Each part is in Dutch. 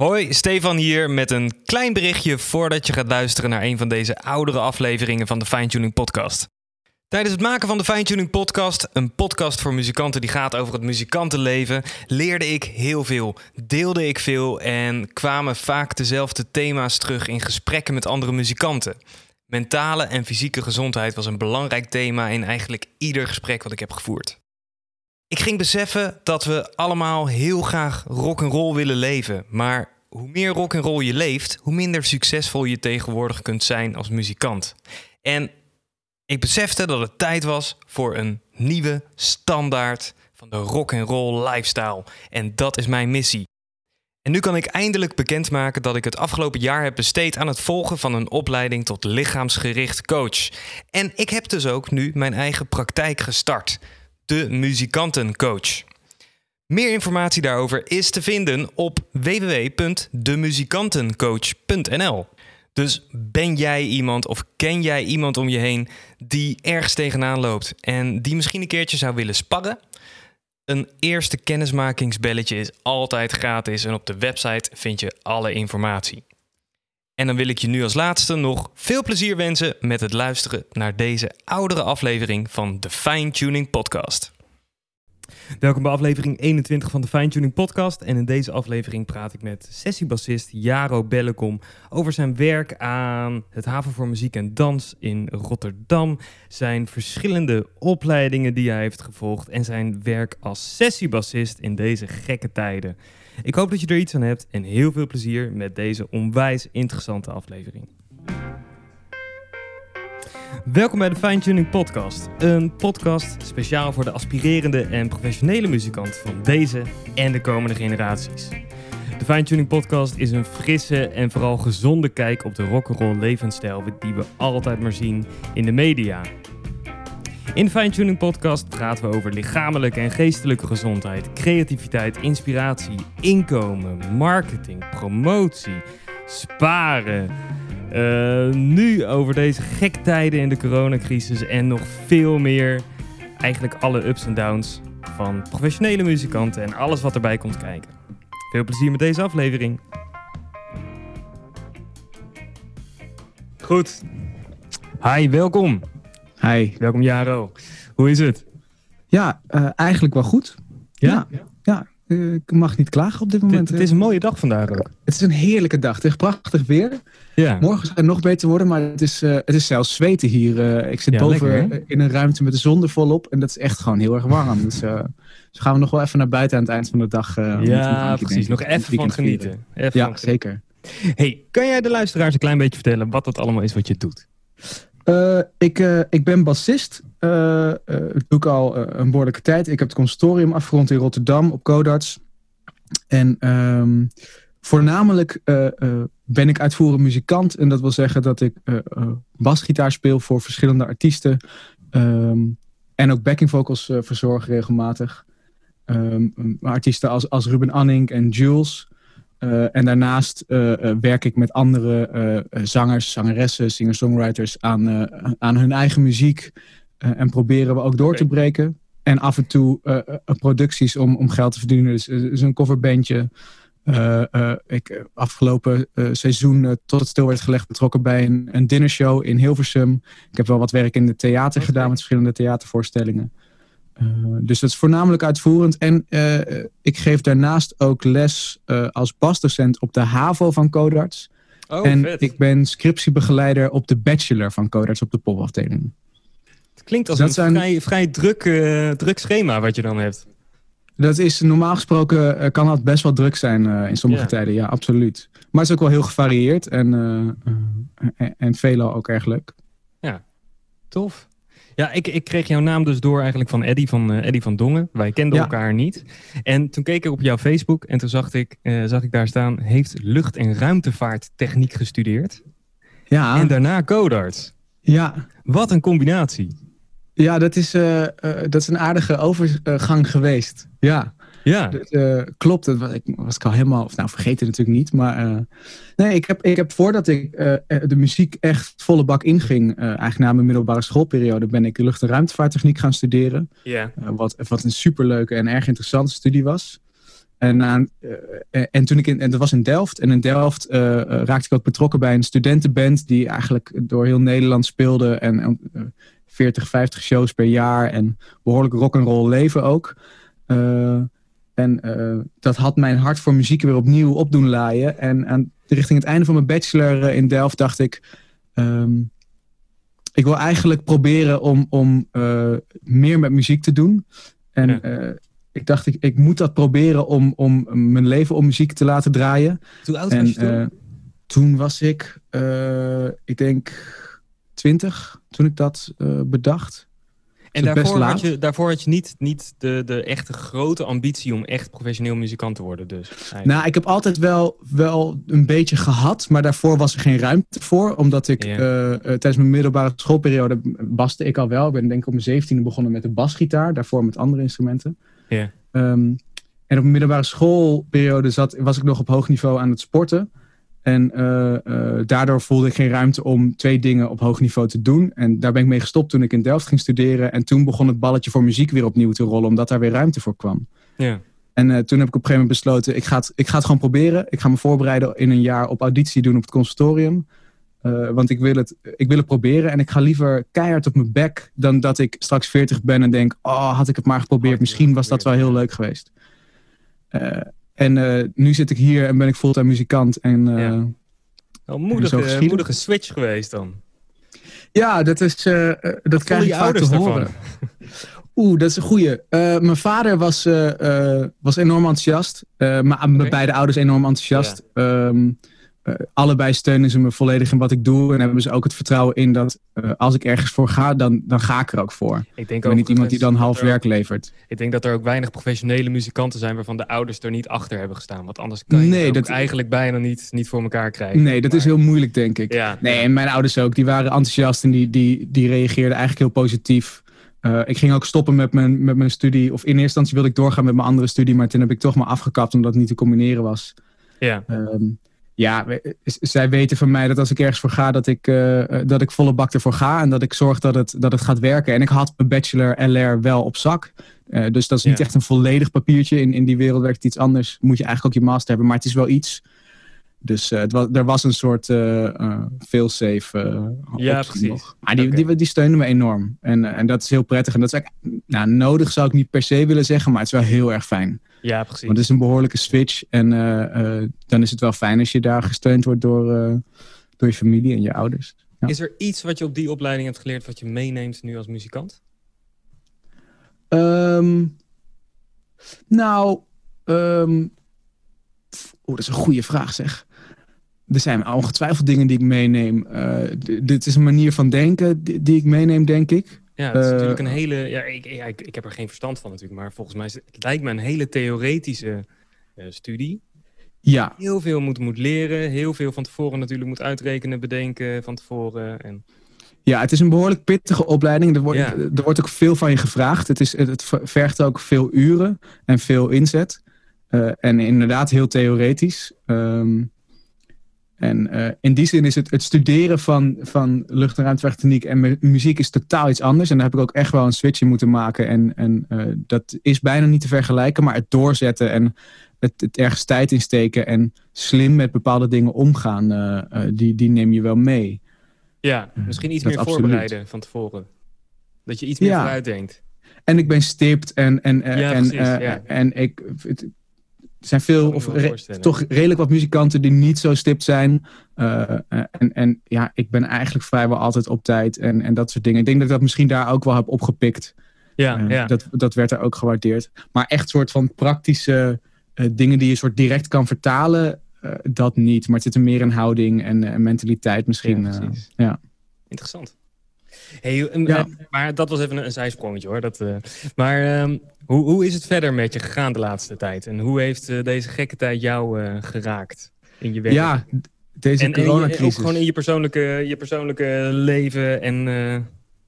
Hoi, Stefan hier met een klein berichtje voordat je gaat luisteren naar een van deze oudere afleveringen van de Fine Tuning Podcast. Tijdens het maken van de Fine Tuning Podcast, een podcast voor muzikanten die gaat over het muzikantenleven, leerde ik heel veel, deelde ik veel en kwamen vaak dezelfde thema's terug in gesprekken met andere muzikanten. Mentale en fysieke gezondheid was een belangrijk thema in eigenlijk ieder gesprek wat ik heb gevoerd. Ik ging beseffen dat we allemaal heel graag rock and roll willen leven, maar hoe meer rock and roll je leeft, hoe minder succesvol je tegenwoordig kunt zijn als muzikant. En ik besefte dat het tijd was voor een nieuwe standaard van de rock and roll lifestyle en dat is mijn missie. En nu kan ik eindelijk bekendmaken dat ik het afgelopen jaar heb besteed aan het volgen van een opleiding tot lichaamsgericht coach. En ik heb dus ook nu mijn eigen praktijk gestart de muzikantencoach. Meer informatie daarover is te vinden op www.demuzikantencoach.nl. Dus ben jij iemand of ken jij iemand om je heen die ergens tegenaan loopt en die misschien een keertje zou willen sparren? Een eerste kennismakingsbelletje is altijd gratis en op de website vind je alle informatie. En dan wil ik je nu als laatste nog veel plezier wensen met het luisteren naar deze oudere aflevering van de Fine Tuning Podcast. Welkom bij aflevering 21 van de Fine Tuning Podcast. En in deze aflevering praat ik met sessiebassist Jaro Bellekom over zijn werk aan het Haven voor Muziek en Dans in Rotterdam. Zijn verschillende opleidingen die hij heeft gevolgd en zijn werk als sessiebassist in deze gekke tijden. Ik hoop dat je er iets aan hebt en heel veel plezier met deze onwijs interessante aflevering. Welkom bij de Fine Tuning Podcast. Een podcast speciaal voor de aspirerende en professionele muzikant van deze en de komende generaties. De Fine Tuning Podcast is een frisse en vooral gezonde kijk op de rock'n'roll levensstijl die we altijd maar zien in de media. In Fine Tuning Podcast praten we over lichamelijke en geestelijke gezondheid, creativiteit, inspiratie, inkomen, marketing, promotie, sparen. Uh, nu over deze gek tijden in de coronacrisis en nog veel meer. Eigenlijk alle ups en downs van professionele muzikanten en alles wat erbij komt kijken. Veel plezier met deze aflevering. Goed. Hi, welkom. Hi. Welkom Jaro. Hoe is het? Ja, uh, eigenlijk wel goed. Ja? Ja, ja. Uh, ik mag niet klagen op dit moment. Het, het is een mooie dag vandaag ook. Het is een heerlijke dag. Het is prachtig weer. Ja. Morgen zal het nog beter worden, maar het is, uh, het is zelfs zweten hier. ik zit ja, boven lekker, in een ruimte met de zon er volop en dat is echt gewoon heel erg warm. Dus, dus gaan we nog wel even naar buiten aan het eind van de dag. ja, precies. Nog even van genieten. Even ja, van zeker. Hey, kan jij de luisteraars een klein beetje vertellen wat het allemaal is wat je doet? Uh, ik, uh, ik ben bassist. Uh, doe ik al een behoorlijke tijd. Ik heb het consortium afgerond in Rotterdam op Codarts. En um, voornamelijk ben ik uitvoerend muzikant. En dat wil zeggen dat ik basgitaar speel voor verschillende artiesten. Um, en ook backing vocals verzorg regelmatig. Um, artiesten als, als Ruben Anning en Jules. Uh, en daarnaast uh, uh, werk ik met andere zangers, zangeressen, singer-songwriters aan, aan hun eigen muziek. en proberen we ook door te breken. En af en toe producties om, om geld te verdienen. Dus, dus een coverbandje. ik afgelopen seizoen tot het stil werd gelegd betrokken bij een, een dinnershow in Hilversum. Ik heb wel wat werk in het theater gedaan met verschillende theatervoorstellingen. Uh, dus dat is voornamelijk uitvoerend. En uh, ik geef daarnaast ook les uh, als basdocent op de HAVO van Codarts. Oh, en vet. ik ben scriptiebegeleider op de bachelor van Codarts op de popafdeling. Het klinkt als Dat een zijn- vrij, vrij druk, eh, druk schema wat je dan hebt. Dat is normaal gesproken eh, kan dat best wel druk zijn eh, in sommige Ja. tijden, ja, absoluut. Maar het is ook wel heel gevarieerd en, eh, eh, en, en veelal ook erg leuk. Tof. Ja, ik, ik kreeg jouw naam dus door eigenlijk van Eddy van, eh, Eddy van Dongen. Wij kenden Ja. elkaar niet. En toen keek ik op jouw Facebook en toen zag ik, eh, zag ik daar staan... heeft lucht- en ruimtevaarttechniek gestudeerd. Ja, En daarna codarts. ja. Wat een combinatie. ja dat, is, eh, dat is een aardige overgang geweest. Ja. Ja, eh, klopt, dat was ik, was ik al helemaal, of nou vergeten natuurlijk niet, maar eh, nee, ik heb, ik heb voordat ik eh, de muziek echt volle bak inging, eigenlijk na mijn middelbare schoolperiode, ben ik lucht- en ruimtevaarttechniek gaan studeren. ja. Wat, wat een superleuke en erg interessante studie was. En, uh, en, toen ik in, en dat was in Delft. En in Delft raakte ik ook betrokken bij een studentenband die eigenlijk door heel Nederland speelde. En 40, 50 shows per jaar. En behoorlijk rock and roll leven ook. En dat had mijn hart voor muziek weer opnieuw op doen laaien. En aan, richting het einde van mijn bachelor in Delft dacht ik. Um, ik wil eigenlijk proberen om, om uh, meer met muziek te doen. En ja. uh, ik dacht, ik, ik moet dat proberen om, om mijn leven om muziek te laten draaien. Hoe oud was je toen? Toen was ik, ik denk, twintig, toen ik dat bedacht. En daarvoor had, je, daarvoor had je niet, niet de, de echte grote ambitie om echt professioneel muzikant te worden. Dus, eigenlijk. nou, ik heb altijd wel, wel een beetje gehad, maar daarvoor was er geen ruimte voor. Omdat ik ja. uh, tijdens mijn middelbare schoolperiode baste ik al wel. Ik ben denk ik op mijn zeventiende begonnen met de basgitaar, daarvoor met andere instrumenten. Ja. Um, en op mijn middelbare schoolperiode zat, was ik nog op hoog niveau aan het sporten. En uh, uh, daardoor voelde ik geen ruimte om twee dingen op hoog niveau te doen. En daar ben ik mee gestopt toen ik in Delft ging studeren. En toen begon het balletje voor muziek weer opnieuw te rollen, omdat daar weer ruimte voor kwam. Ja. En uh, toen heb ik op een gegeven moment besloten, ik ga, het, ik ga het gewoon proberen. Ik ga me voorbereiden in een jaar op auditie doen op het conservatorium. want ik wil, het, ik wil het proberen en ik ga liever keihard op mijn bek dan dat ik straks 40 ben en denk, oh, had ik het maar geprobeerd. Misschien was dat wel heel leuk geweest. En uh, nu zit ik hier en ben ik fulltime muzikant. En, uh, ja. Wel moedige, moedige switch geweest dan. Ja, dat, is, uh, dat krijg ik vaak te horen. Oeh, dat is een goeie. mijn vader was, was enorm enthousiast. maar okay. mijn beide ouders enorm enthousiast. Ja. Um, uh, allebei steunen ze me volledig in wat ik doe. En hebben ze ook het vertrouwen in dat uh, als ik ergens voor ga, dan, dan ga ik er ook voor. Ik denk ook niet iemand die dan half werk levert. Ik denk dat er ook weinig professionele muzikanten zijn waarvan de ouders er niet achter hebben gestaan. Want anders kan je nee, dat eigenlijk bijna niet, niet voor elkaar krijgen. Nee, dat maar... is heel moeilijk, denk ik. Ja, nee, en mijn ouders ook. Die waren enthousiast en die, die, die reageerden eigenlijk heel positief. Uh, ik ging ook stoppen met mijn, met mijn studie. Of in eerste instantie wilde ik doorgaan met mijn andere studie. Maar toen heb ik toch maar afgekapt omdat het niet te combineren was. Ja. Um, ja, zij weten van mij dat als ik ergens voor ga, dat ik, uh, dat ik volle bak ervoor ga. En dat ik zorg dat het, dat het gaat werken. En ik had mijn bachelor LR wel op zak. Uh, dus dat is niet ja. echt een volledig papiertje. In, in die wereld werkt iets anders. Moet je eigenlijk ook je master hebben. Maar het is wel iets. Dus het was, er was een soort fail-safe Ja, precies. Nog. Maar die, okay. die, die steunen me enorm. En, en dat is heel prettig. En dat is nou, nodig zou ik niet per se willen zeggen. Maar het is wel heel erg fijn. Ja, precies. Want het is een behoorlijke switch. En uh, uh, dan is het wel fijn als je daar gesteund wordt door, uh, door je familie en je ouders. Ja. Is er iets wat je op die opleiding hebt geleerd wat je meeneemt nu als muzikant? Um, nou, um, oh, dat is een goede vraag zeg. Er zijn ongetwijfeld dingen die ik meeneem. dit is een manier van denken die, die ik meeneem, denk ik. Ja, het is uh, natuurlijk een hele. Ja, ik, ja, ik, ik, heb er geen verstand van natuurlijk, maar volgens mij is het, lijkt me een hele theoretische uh, studie. Ja. Heel veel moet, moet leren, heel veel van tevoren natuurlijk moet uitrekenen, bedenken van tevoren. En... Ja, het is een behoorlijk pittige opleiding. Er wordt, ja. er wordt ook veel van je gevraagd. Het, is, het vergt ook veel uren en veel inzet. En inderdaad heel theoretisch. Um, en uh, in die zin is het, het studeren van, van lucht- en ruimtevaarttechniek en muziek is totaal iets anders. En daar heb ik ook echt wel een switch in moeten maken. En, en uh, dat is bijna niet te vergelijken. Maar het doorzetten en het, het ergens tijd insteken en slim met bepaalde dingen omgaan, uh, die, die neem je wel mee. Ja, misschien iets dat meer absoluut. voorbereiden van tevoren. Dat je iets meer ja. vooruit denkt. En ik ben stipt en, en, ja, en, precies, ja. en ik... Het, er zijn veel, of re toch redelijk wat muzikanten die niet zo stipt zijn. Uh, en, en ja, ik ben eigenlijk vrijwel altijd op tijd en, en dat soort dingen. Ik denk dat ik dat misschien daar ook wel heb opgepikt. Ja, uh, ja. Dat, dat werd er ook gewaardeerd. Maar echt soort van praktische uh, dingen die je soort direct kan vertalen, dat niet. Maar het zit er meer in houding en mentaliteit misschien. Ja, ja. Interessant. Hey, ja. Maar dat was even een, een zijsprongetje hoor. Dat, uh, maar um, hoe, hoe is het verder met je gegaan de laatste tijd? En hoe heeft uh, deze gekke tijd jou uh, geraakt in je werk? Ja, deze en, coronacrisis. En ook gewoon in je persoonlijke, je persoonlijke leven. En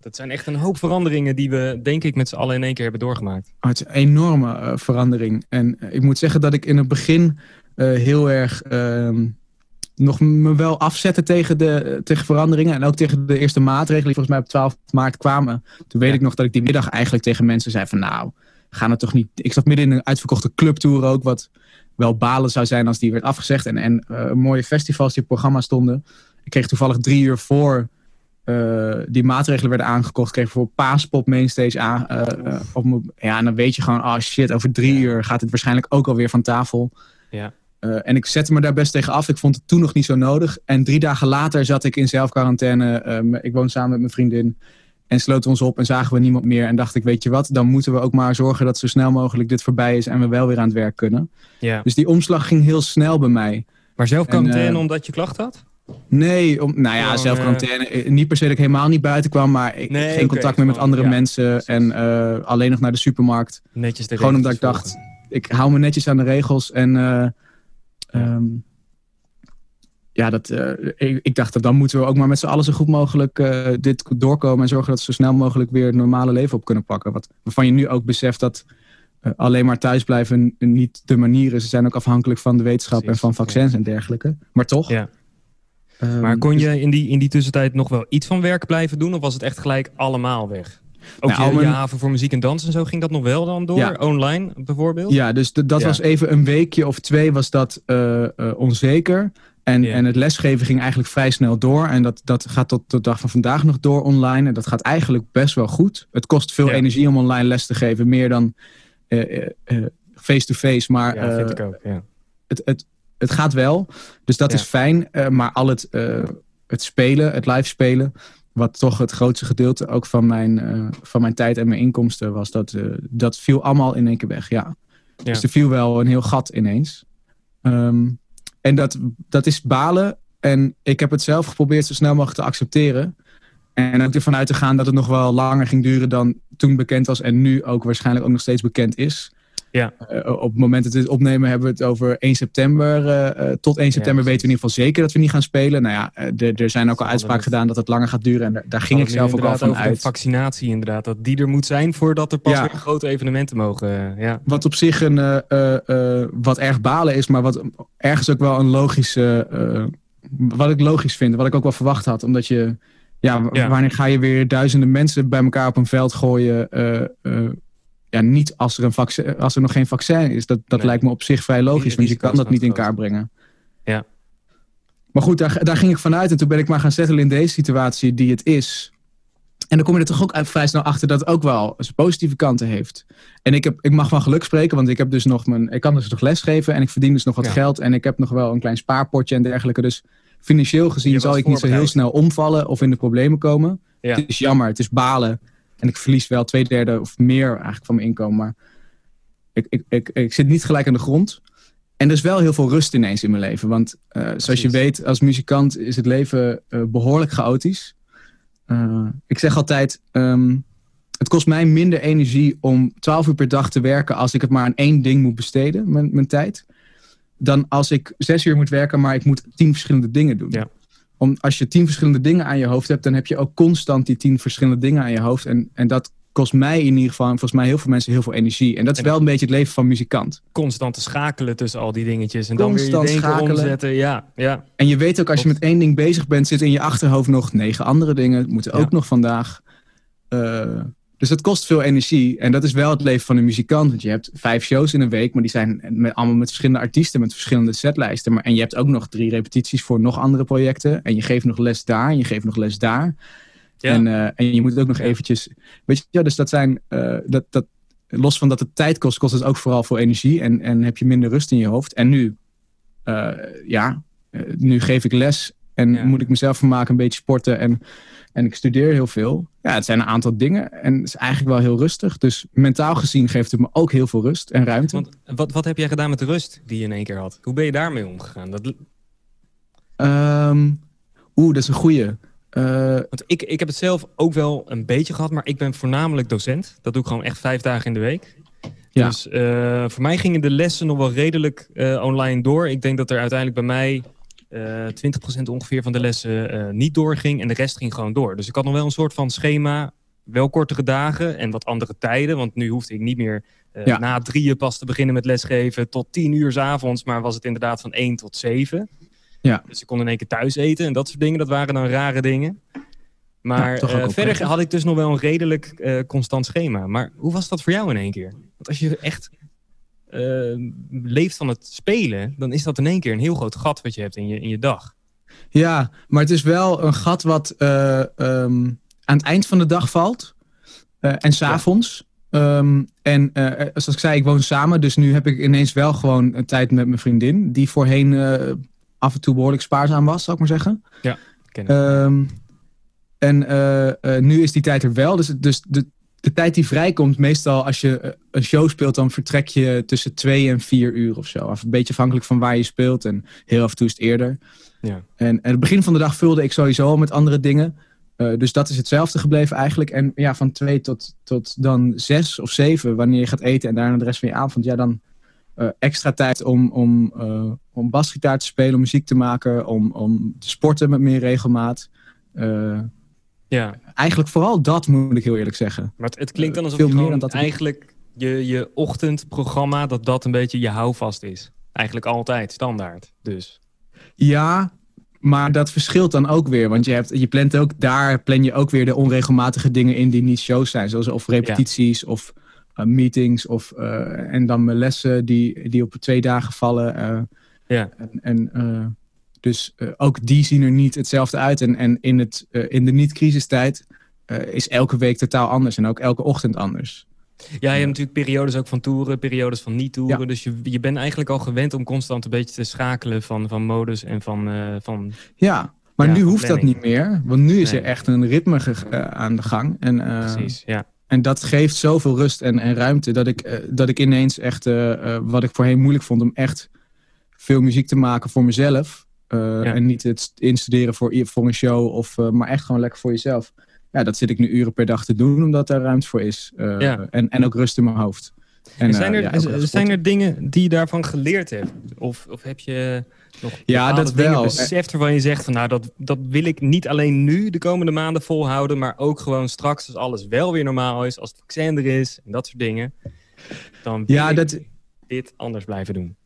dat zijn echt een hoop veranderingen die we, denk ik, met z'n allen in één keer hebben doorgemaakt. Oh, het is een enorme verandering. En ik moet zeggen dat ik in het begin heel erg ehm, nog me wel afzetten tegen, de, tegen veranderingen. En ook tegen de eerste maatregelen die volgens mij op 12 maart kwamen. Toen weet ik nog dat ik die middag eigenlijk tegen mensen zei van nou, gaan het toch niet... Ik zat midden in een uitverkochte clubtour ook, wat wel balen zou zijn als die werd afgezegd. En, en mooie festivals die op programma stonden. Ik kreeg toevallig drie uur voor die maatregelen werden aangekocht, kreeg voor Paaspop Mainstage aan. op ja, en dan weet je gewoon, oh shit, over drie uur gaat het waarschijnlijk ook alweer van tafel. Ja. Uh, en ik zette me daar best tegen af. Ik vond het toen nog niet zo nodig. En drie dagen later zat ik in zelfquarantaine. Um, ik woon samen met mijn vriendin. En sloten ons op en zagen we niemand meer. En dacht ik, weet je wat, dan moeten we ook maar zorgen dat zo snel mogelijk dit voorbij is. En we wel weer aan het werk kunnen. Ja. Dus die omslag ging heel snel bij mij. Maar zelfquarantaine uh, omdat je klacht had? Nee, om, nou ja, zelfquarantaine. Uh... Niet per se dat ik helemaal niet buiten kwam. Maar ik, nee, geen contact meer met andere ja, mensen. En alleen nog naar de supermarkt. Netjes de Gewoon omdat ik dacht, ik hou me netjes aan de regels. En Um, ja, dat, uh, ik, ik, dacht dat dan moeten we ook maar met z'n allen zo goed mogelijk uh, dit doorkomen en zorgen dat ze zo snel mogelijk weer het normale leven op kunnen pakken. Wat, waarvan je nu ook beseft dat uh, alleen maar thuisblijven niet de manier is. Ze zijn ook afhankelijk van de wetenschap Precies, en van vaccins ja. en dergelijke. Maar toch. Ja. Um, maar kon je in die, in die tussentijd nog wel iets van werk blijven doen? Of was het echt gelijk allemaal weg? Ook nou, je, je, haven voor muziek en dans en zo, ging dat nog wel dan door? Ja. Online bijvoorbeeld? Ja, dus dat ja. was even een weekje of twee was dat uh, uh, onzeker. En, en het lesgeven ging eigenlijk vrij snel door. En dat, dat gaat tot de dag van vandaag nog door online. En dat gaat eigenlijk best wel goed. Het kost veel energie om online les te geven. Meer dan uh, face-to-face. -face, maar ja, vind ik ook, ja. het, het, het gaat wel. Dus dat is fijn. maar al het, het spelen, het live spelen wat toch het grootste gedeelte ook van mijn, uh, van mijn tijd en mijn inkomsten was, dat, uh, dat viel allemaal in één keer weg. Ja. ja. Dus er viel wel een heel gat ineens. Um, en dat, dat is balen. En ik heb het zelf geprobeerd zo snel mogelijk te accepteren. En ook ervan uit te gaan dat het nog wel langer ging duren dan toen bekend was. En nu ook waarschijnlijk ook nog steeds bekend is. Ja. Uh, op het moment dat we het opnemen hebben we het over 1 september. Uh, tot 1 september ja, weten we in ieder geval zeker dat we niet gaan spelen. Nou ja, er zijn ook al uitspraken gedaan dat het langer gaat duren. En daar, daar ging ik zelf ook al van over uit. De vaccinatie inderdaad, dat die er moet zijn voordat er pas ja. weer grote evenementen mogen. ja. Wat op zich een, wat erg balen is, maar wat ergens ook wel een logische... wat ik logisch vind, wat ik ook wel verwacht had. Omdat je... Ja, ja, wanneer ga je weer duizenden mensen bij elkaar op een veld gooien ja, niet als er, een vaccin, als er nog geen vaccin is. Dat, dat nee. lijkt me op zich vrij logisch, want je kan dat niet in kaart brengen. Ja. Maar goed, daar, daar ging ik vanuit. En toen ben ik maar gaan settelen in deze situatie die het is. En dan kom je er toch ook vrij snel achter dat het ook wel zijn positieve kanten heeft. En ik, heb, ik mag van geluk spreken, want ik, heb dus nog mijn, ik kan dus nog lesgeven en ik verdien dus nog wat ja. geld. En ik heb nog wel een klein spaarpotje en dergelijke. Dus financieel gezien zal ik niet zo heel snel omvallen of in de problemen komen. Ja. Het is jammer, het is balen. En ik verlies wel twee derde of meer eigenlijk van mijn inkomen. Maar ik, ik, ik, ik zit niet gelijk aan de grond. En er is wel heel veel rust ineens in mijn leven. Want uh, zoals je weet, als muzikant is het leven uh, behoorlijk chaotisch. Uh, ik zeg altijd, um, het kost mij minder energie om 12 uur per dag te werken als ik het maar aan één ding moet besteden, mijn, mijn tijd. Dan als ik zes uur moet werken, maar ik moet tien verschillende dingen doen. Ja om, als je tien verschillende dingen aan je hoofd hebt, dan heb je ook constant die tien verschillende dingen aan je hoofd. En, en dat kost mij in ieder geval, en volgens mij heel veel mensen, heel veel energie. En dat is en wel een beetje het leven van muzikant. Constant te schakelen tussen al die dingetjes. En constant dan weer je schakelen. omzetten. Ja, ja. En je weet ook, als je met één ding bezig bent, zit in je achterhoofd nog negen andere dingen. Moeten ook ja. nog vandaag. Uh, dus dat kost veel energie. En dat is wel het leven van een muzikant. Want je hebt vijf shows in een week, maar die zijn met, allemaal met verschillende artiesten, met verschillende setlijsten. Maar, en je hebt ook nog drie repetities voor nog andere projecten. En je geeft nog les daar en je geeft nog les daar. Ja. En, uh, en je moet het ook nog eventjes. Weet je, ja, dus dat zijn. Uh, dat, dat, los van dat het tijd kost, kost het ook vooral veel energie. En, en heb je minder rust in je hoofd. En nu, uh, ja, nu geef ik les. En ja. moet ik mezelf vermaken, een beetje sporten. En en ik studeer heel veel. Ja, het zijn een aantal dingen. En het is eigenlijk wel heel rustig. Dus mentaal gezien geeft het me ook heel veel rust en ruimte. Want wat, wat heb jij gedaan met de rust die je in één keer had? Hoe ben je daarmee omgegaan? Dat... Um, Oeh, dat is een goeie. Uh, Want ik, ik heb het zelf ook wel een beetje gehad, maar ik ben voornamelijk docent. Dat doe ik gewoon echt vijf dagen in de week. Ja. Dus uh, voor mij gingen de lessen nog wel redelijk uh, online door. Ik denk dat er uiteindelijk bij mij uh, 20% ongeveer van de lessen uh, niet doorging en de rest ging gewoon door. Dus ik had nog wel een soort van schema, wel kortere dagen en wat andere tijden. Want nu hoefde ik niet meer uh, ja. na drieën pas te beginnen met lesgeven tot tien uur s avonds, maar was het inderdaad van 1 tot 7. Ja. Dus ik kon in één keer thuis eten en dat soort dingen, dat waren dan rare dingen. Maar ja, verder had ik dus nog wel een redelijk constant schema. Maar hoe was dat voor jou in één keer? Want als je echt leeft van het spelen, dan is dat in één keer een heel groot gat wat je hebt in je, in je dag. Ja, maar het is wel een gat wat ehm, aan het eind van de dag valt. en s'avonds. Ja. Um, en zoals ik zei, ik woon samen. Dus nu heb ik ineens wel gewoon een tijd met mijn vriendin. Die voorheen af en toe behoorlijk spaarzaam was, zou ik maar zeggen. Ja, ken ik. Um, en nu is die tijd er wel. Dus, dus de, de tijd die vrijkomt, meestal als je eh, een show speelt, dan vertrek je tussen twee en vier uur of zo. Of een beetje afhankelijk van waar je speelt. En heel af en toe is het eerder. Ja. En, en het begin van de dag vulde ik sowieso al met andere dingen. Uh, dus dat is hetzelfde gebleven eigenlijk. En ja, van twee tot, tot dan zes of zeven, wanneer je gaat eten en daarna de rest van je avond, ja, dan uh, extra tijd om, om, uh, om basgitaar te spelen, om muziek te maken, om, om te sporten met meer regelmaat. Ja. Eigenlijk vooral dat, moet ik heel eerlijk zeggen. Maar het, het klinkt dan alsof Veel je meer dan dat eigenlijk je, je ochtendprogramma, dat dat een beetje je houvast is. Eigenlijk altijd, standaard dus. Ja, maar dat verschilt dan ook weer. Want je, hebt, je plant ook daar plan je ook weer de onregelmatige dingen in die niet shows zijn. Zoals of repetities ja. of uh, meetings. Of, uh, en dan mijn lessen die, die op twee dagen vallen. Uh, ja. En, en dus ook die zien er niet hetzelfde uit. En, en in, het, in de niet-crisistijd is elke week totaal anders. En ook elke ochtend anders. Ja, je hebt natuurlijk periodes ook van toeren, periodes van niet toeren. Ja. Dus je, je bent eigenlijk al gewend om constant een beetje te schakelen van, van modus en van, van... Ja, maar ja, nu hoeft dat niet meer. Want nu is nee. er echt een ritme aan de gang. En, Precies, ja. En dat geeft zoveel rust en, en ruimte dat ik, dat ik ineens echt, wat ik voorheen moeilijk vond, om echt veel muziek te maken voor mezelf. Uh, ja. En niet het instuderen voor, voor een show, of, maar echt gewoon lekker voor jezelf. Ja, dat zit ik nu uren per dag te doen, omdat daar ruimte voor is. Ja. En, en ook rust in mijn hoofd. En, zijn, er, ja, zijn er dingen die je daarvan geleerd hebt? Of, of heb je nog ja, dat wel. beseft waarvan je zegt van nou, dat, dat wil ik niet alleen nu de komende maanden volhouden, maar ook gewoon straks als alles wel weer normaal is, als het vaccin er is en dat soort dingen. Dan wil ja, ik dat... dit anders blijven doen.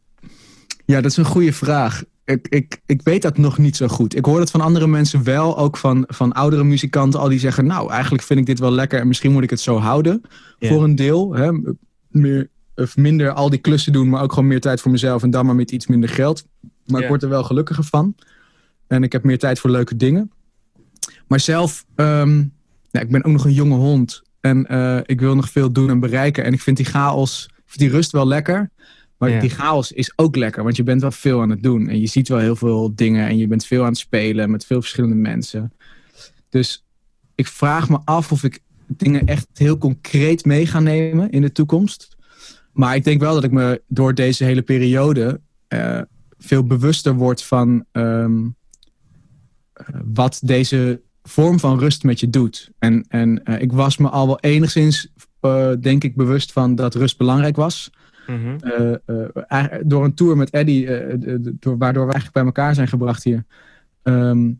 Ja, dat is een goede vraag. Ik, ik, ik weet dat nog niet zo goed. Ik hoor dat van andere mensen wel, ook van, van oudere muzikanten, al die zeggen, nou, eigenlijk vind ik dit wel lekker en misschien moet ik het zo houden. Voor een deel. Hè, meer, of minder al die klussen doen, maar ook gewoon meer tijd voor mezelf en dan maar met iets minder geld. Maar ik word er wel gelukkiger van. En ik heb meer tijd voor leuke dingen. Maar zelf, ja, ik ben ook nog een jonge hond. En eh, ik wil nog veel doen en bereiken. En ik vind die chaos, ik vind die rust wel lekker. Maar Ja. die chaos is ook lekker, want je bent wel veel aan het doen. En je ziet wel heel veel dingen en je bent veel aan het spelen met veel verschillende mensen. Dus ik vraag me af of ik dingen echt heel concreet mee ga nemen in de toekomst. Maar ik denk wel dat ik me door deze hele periode eh, veel bewuster word van ehm, eh, wat deze vorm van rust met je doet. En, en eh, ik was me al wel enigszins, denk ik, bewust van dat rust belangrijk was. Mhm. Eh, eh, eigenlijk door een tour met eh, de- door, waardoor we eigenlijk bij elkaar zijn gebracht hier. Ehm,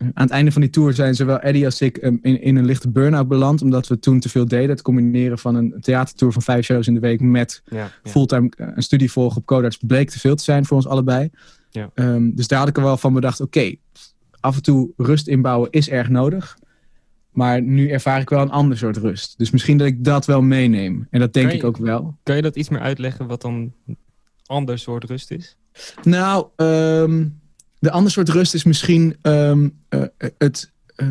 aan het einde van die tour zijn zowel Eddie als ik ehm, in, in een lichte burn-out beland. Omdat we toen te veel deden. Het combineren van een theatertour van vijf shows in de week met Ja, ja. fulltime eh, een studie volgen op Codarts bleek te veel te zijn voor ons allebei. Ja. Ehm, dus daar had ik er wel van bedacht, oké, af en toe rust inbouwen is erg nodig. Maar nu ervaar ik wel een ander soort rust. Dus misschien dat ik dat wel meeneem. En dat denk je- ik ook wel. Kan je dat iets meer uitleggen wat dan een ander soort rust is? Nou, ehm, de andere soort rust is misschien ehm, eh, het eh,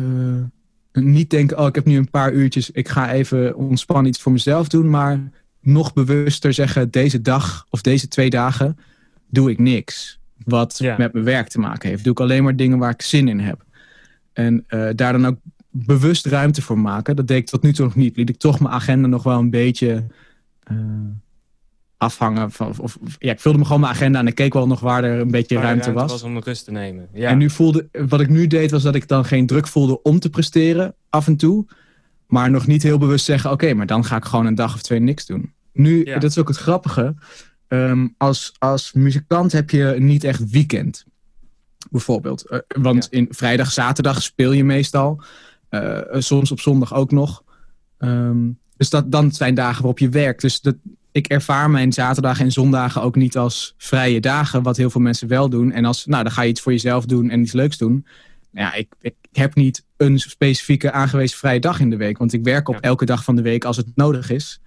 niet denken, oh ik heb nu een paar uurtjes, ik ga even ontspannen iets voor mezelf doen, maar nog bewuster zeggen, deze dag of deze twee dagen doe ik niks. Wat Ja. met mijn werk te maken heeft. Doe ik alleen maar dingen waar ik zin in heb. En eh, daar dan ook bewust ruimte voor maken. Dat deed ik tot nu toe nog niet. Liet ik toch mijn agenda nog wel een beetje eh, afhangen. Van, of, of- ja, ik vulde me gewoon mijn agenda en ik keek wel nog waar er een beetje Waar ruimte, was. om rust te nemen. Ja. En nu voelde, wat ik nu deed was dat ik dan geen druk voelde om te presteren af en toe. Maar nog niet heel bewust zeggen, oké, maar dan ga ik gewoon een dag of twee niks doen. Nu, Ja. dat is ook het grappige. ehm, als, als muzikant heb je niet echt weekend. Bijvoorbeeld. Eh, want in vrijdag, zaterdag speel je meestal. Eh, soms op zondag ook nog. Ehm, dus dat, dan zijn dagen waarop je werkt. Dus dat, ik ervaar mijn zaterdagen en zondagen ook niet als vrije dagen, wat heel veel mensen wel doen. En als, nou, dan ga je iets voor jezelf doen en iets leuks doen. Ja, ik, ik heb niet een specifieke aangewezen vrije dag in de week, want ik werk op Ja. elke dag van de week als het nodig is.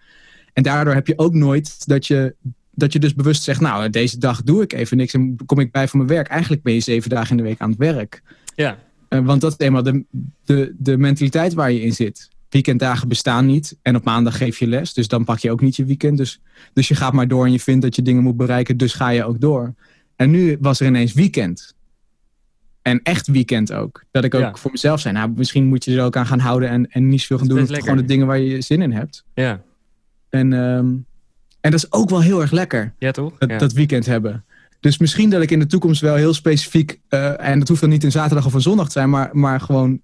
En daardoor heb je ook nooit dat je dat je dus bewust zegt, nou, deze dag doe ik even niks en kom ik bij van mijn werk. Eigenlijk ben je zeven dagen in de week aan het werk. Ja. Uh, want dat is eenmaal de, de, de mentaliteit waar je in zit. Weekenddagen bestaan niet en op maandag geef je les, dus dan pak je ook niet je weekend. Dus, dus je gaat maar door en je vindt dat je dingen moet bereiken, dus ga je ook door. En nu was er ineens weekend. En echt weekend ook. Dat ik ook Ja. voor mezelf zei, nou, misschien moet je er ook aan gaan houden en, en niet zoveel gaan doen. gewoon de dingen waar je zin in hebt. Ja. En, ehm, en dat is ook wel heel erg lekker, Ja, toch? dat, ja. dat weekend hebben. Dus misschien dat ik in de toekomst wel heel specifiek, eh, en dat hoeft dan niet een zaterdag of een zondag te zijn, maar, maar gewoon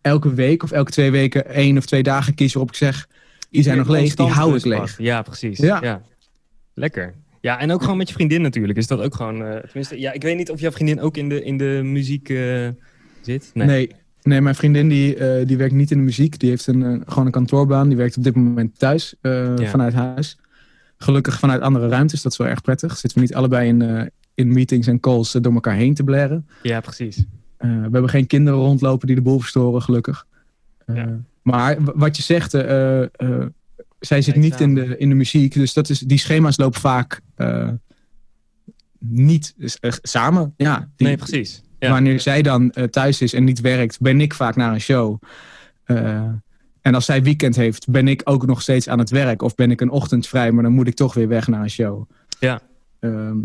elke week of elke twee weken één of twee dagen kies waarop ik zeg, die zijn nog leeg, die hou ik leeg. Ja, precies. Ja. Ja. Lekker. Ja, en ook gewoon met je vriendin natuurlijk. Is dat ook gewoon... eh, tenminste, ja, ik weet niet of jouw vriendin ook in de, in de muziek eh, zit. Nee. nee, mijn vriendin die, eh, die werkt niet in de muziek. Die heeft een, eh, gewoon een kantoorbaan. Die werkt op dit moment thuis eh, Ja. vanuit huis. Gelukkig vanuit andere ruimtes. Dat is wel erg prettig. Zitten we niet allebei in, eh, in meetings en calls eh, door elkaar heen te blaren. Ja, precies. Eh, we hebben geen kinderen rondlopen die de boel verstoren, gelukkig. Ja. Maar wat je zegt, zij zit niet in de, in de muziek. Dus dat is, die schema's lopen vaak niet samen. Ja, die, Nee, precies. Ja. Wanneer zij dan thuis is en niet werkt, ben ik vaak naar een show. Eh, en als zij weekend heeft, ben ik ook nog steeds aan het werk. Of ben ik een ochtend vrij, maar dan moet ik toch weer weg naar een show. Ja. Ehm,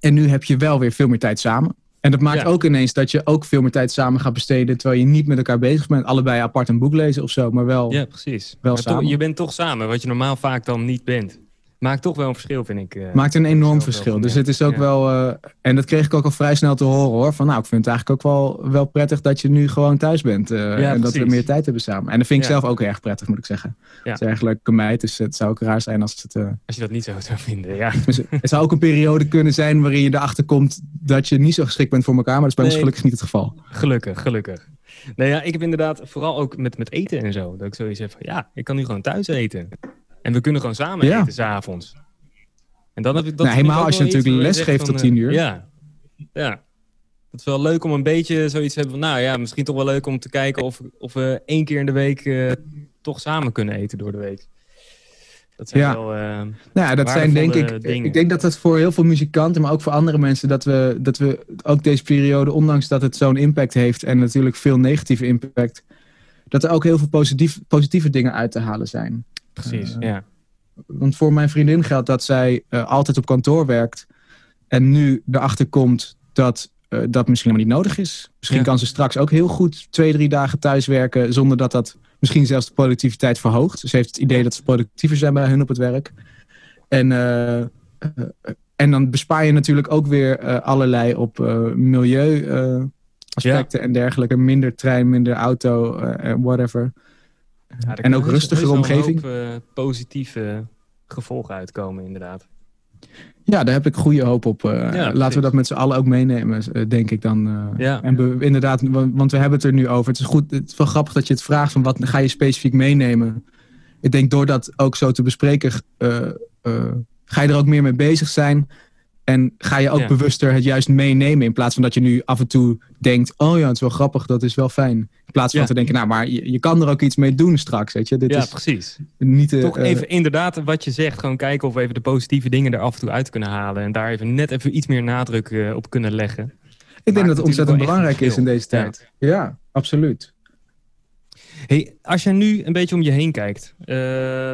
en nu heb je wel weer veel meer tijd samen. En dat maakt Ja. ook ineens dat je ook veel meer tijd samen gaat besteden. Terwijl je niet met elkaar bezig bent. Allebei apart een boek lezen of zo. Maar wel. Ja, precies. Wel Maar toch- samen. je bent toch samen, wat je normaal vaak dan niet bent. Maakt toch wel een verschil, vind ik. eh. Maakt een enorm verschil. Dus het is ook Ja. wel. eh, en dat kreeg ik ook al vrij snel te horen hoor. Van nou, ik vind het eigenlijk ook wel, wel prettig dat je nu gewoon thuis bent. eh, en dat we meer tijd hebben samen. En dat vind ik Ja. zelf ook erg prettig, moet ik zeggen. Ja. Het is eigenlijk een meid, dus het zou ook raar zijn als het. Als je dat niet zo zou vinden, ja. dus het zou ook een periode kunnen zijn waarin je erachter komt dat je niet zo geschikt bent voor elkaar. Maar dat is bij ons gelukkig niet het geval. Gelukkig, gelukkig. Nee, ja, ik heb inderdaad vooral ook met, met eten en zo. Dat ik zoiets heb van, ja, ik kan nu gewoon thuis eten. En we kunnen gewoon samen Ja. eten s'avonds. En dan heb ik dat Nou, helemaal als je natuurlijk les geeft tot tien eh, uur. Ja. Ja. Het is wel leuk om een beetje zoiets te hebben van, nou ja, misschien toch wel leuk om te kijken of, of we één keer in de week eh, toch samen kunnen eten door de week. Dat zijn Ja. wel... eh, Nou ja, dat zijn denk ik. dingen. Ik denk dat dat voor heel veel muzikanten, maar ook voor andere mensen, dat we, dat we ook deze periode, ondanks dat het zo'n impact heeft en natuurlijk veel negatieve impact, dat er ook heel veel positief, positieve dingen uit te halen zijn. Precies, Eh, ja. Want voor mijn vriendin geldt dat zij eh, altijd op kantoor werkt. En nu erachter komt dat eh, dat misschien helemaal niet nodig is. Misschien Ja. kan ze straks ook heel goed twee, drie dagen thuis werken. Zonder dat dat misschien zelfs de productiviteit verhoogt. Ze heeft het idee dat ze productiever zijn bij hun op het werk. En, en dan bespaar je natuurlijk ook weer allerlei op milieu aspecten en dergelijke. Minder trein, minder auto en whatever. Ja, er en ook heus- rustigere omgeving. hoop, eh, positieve gevolgen uitkomen, inderdaad. Ja, daar heb ik goede hoop op. eh. laten we dat met z'n allen ook meenemen, eh, denk ik dan. Ja. En inderdaad, wa- want we hebben het er nu over. Het is goed, het is wel grappig dat je het vraagt van wat ga je specifiek meenemen. Ik denk door dat ook zo te bespreken, ga je er ook meer mee bezig zijn. En ga je ook Ja. bewuster het juist meenemen. In plaats van dat je nu af en toe denkt, oh ja, het is wel grappig, dat is wel fijn. In plaats van Ja. te denken, nou, maar je, je kan er ook iets mee doen straks, weet je. Dit ja, is precies. niet... eh, Toch eh, even inderdaad wat je zegt. Gewoon kijken of we even de positieve dingen er af en toe uit kunnen halen. En daar even net even iets meer nadruk eh, op kunnen leggen. ik denk dat het ontzettend belangrijk is in deze tijd. Ja, absoluut. Hey, als je nu een beetje om je heen kijkt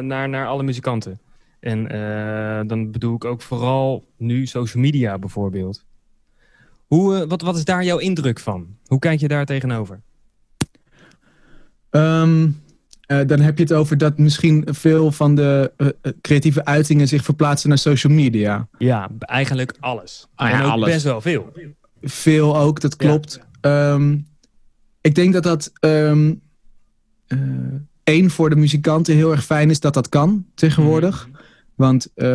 naar, naar alle muzikanten. En eh, dan bedoel ik ook vooral nu social media bijvoorbeeld. Hoe, eh, wat, wat is daar jouw indruk van? Hoe kijk je daar tegenover? Ehm, eh, dan heb je het over dat misschien veel van de creatieve uitingen zich verplaatsen naar social media. Ja, eigenlijk alles. Ah ja, en ook alles. best wel veel. Veel ook, dat klopt. Ehm, ik denk dat dat eh, één voor de muzikanten heel erg fijn is dat dat kan tegenwoordig. Want eh,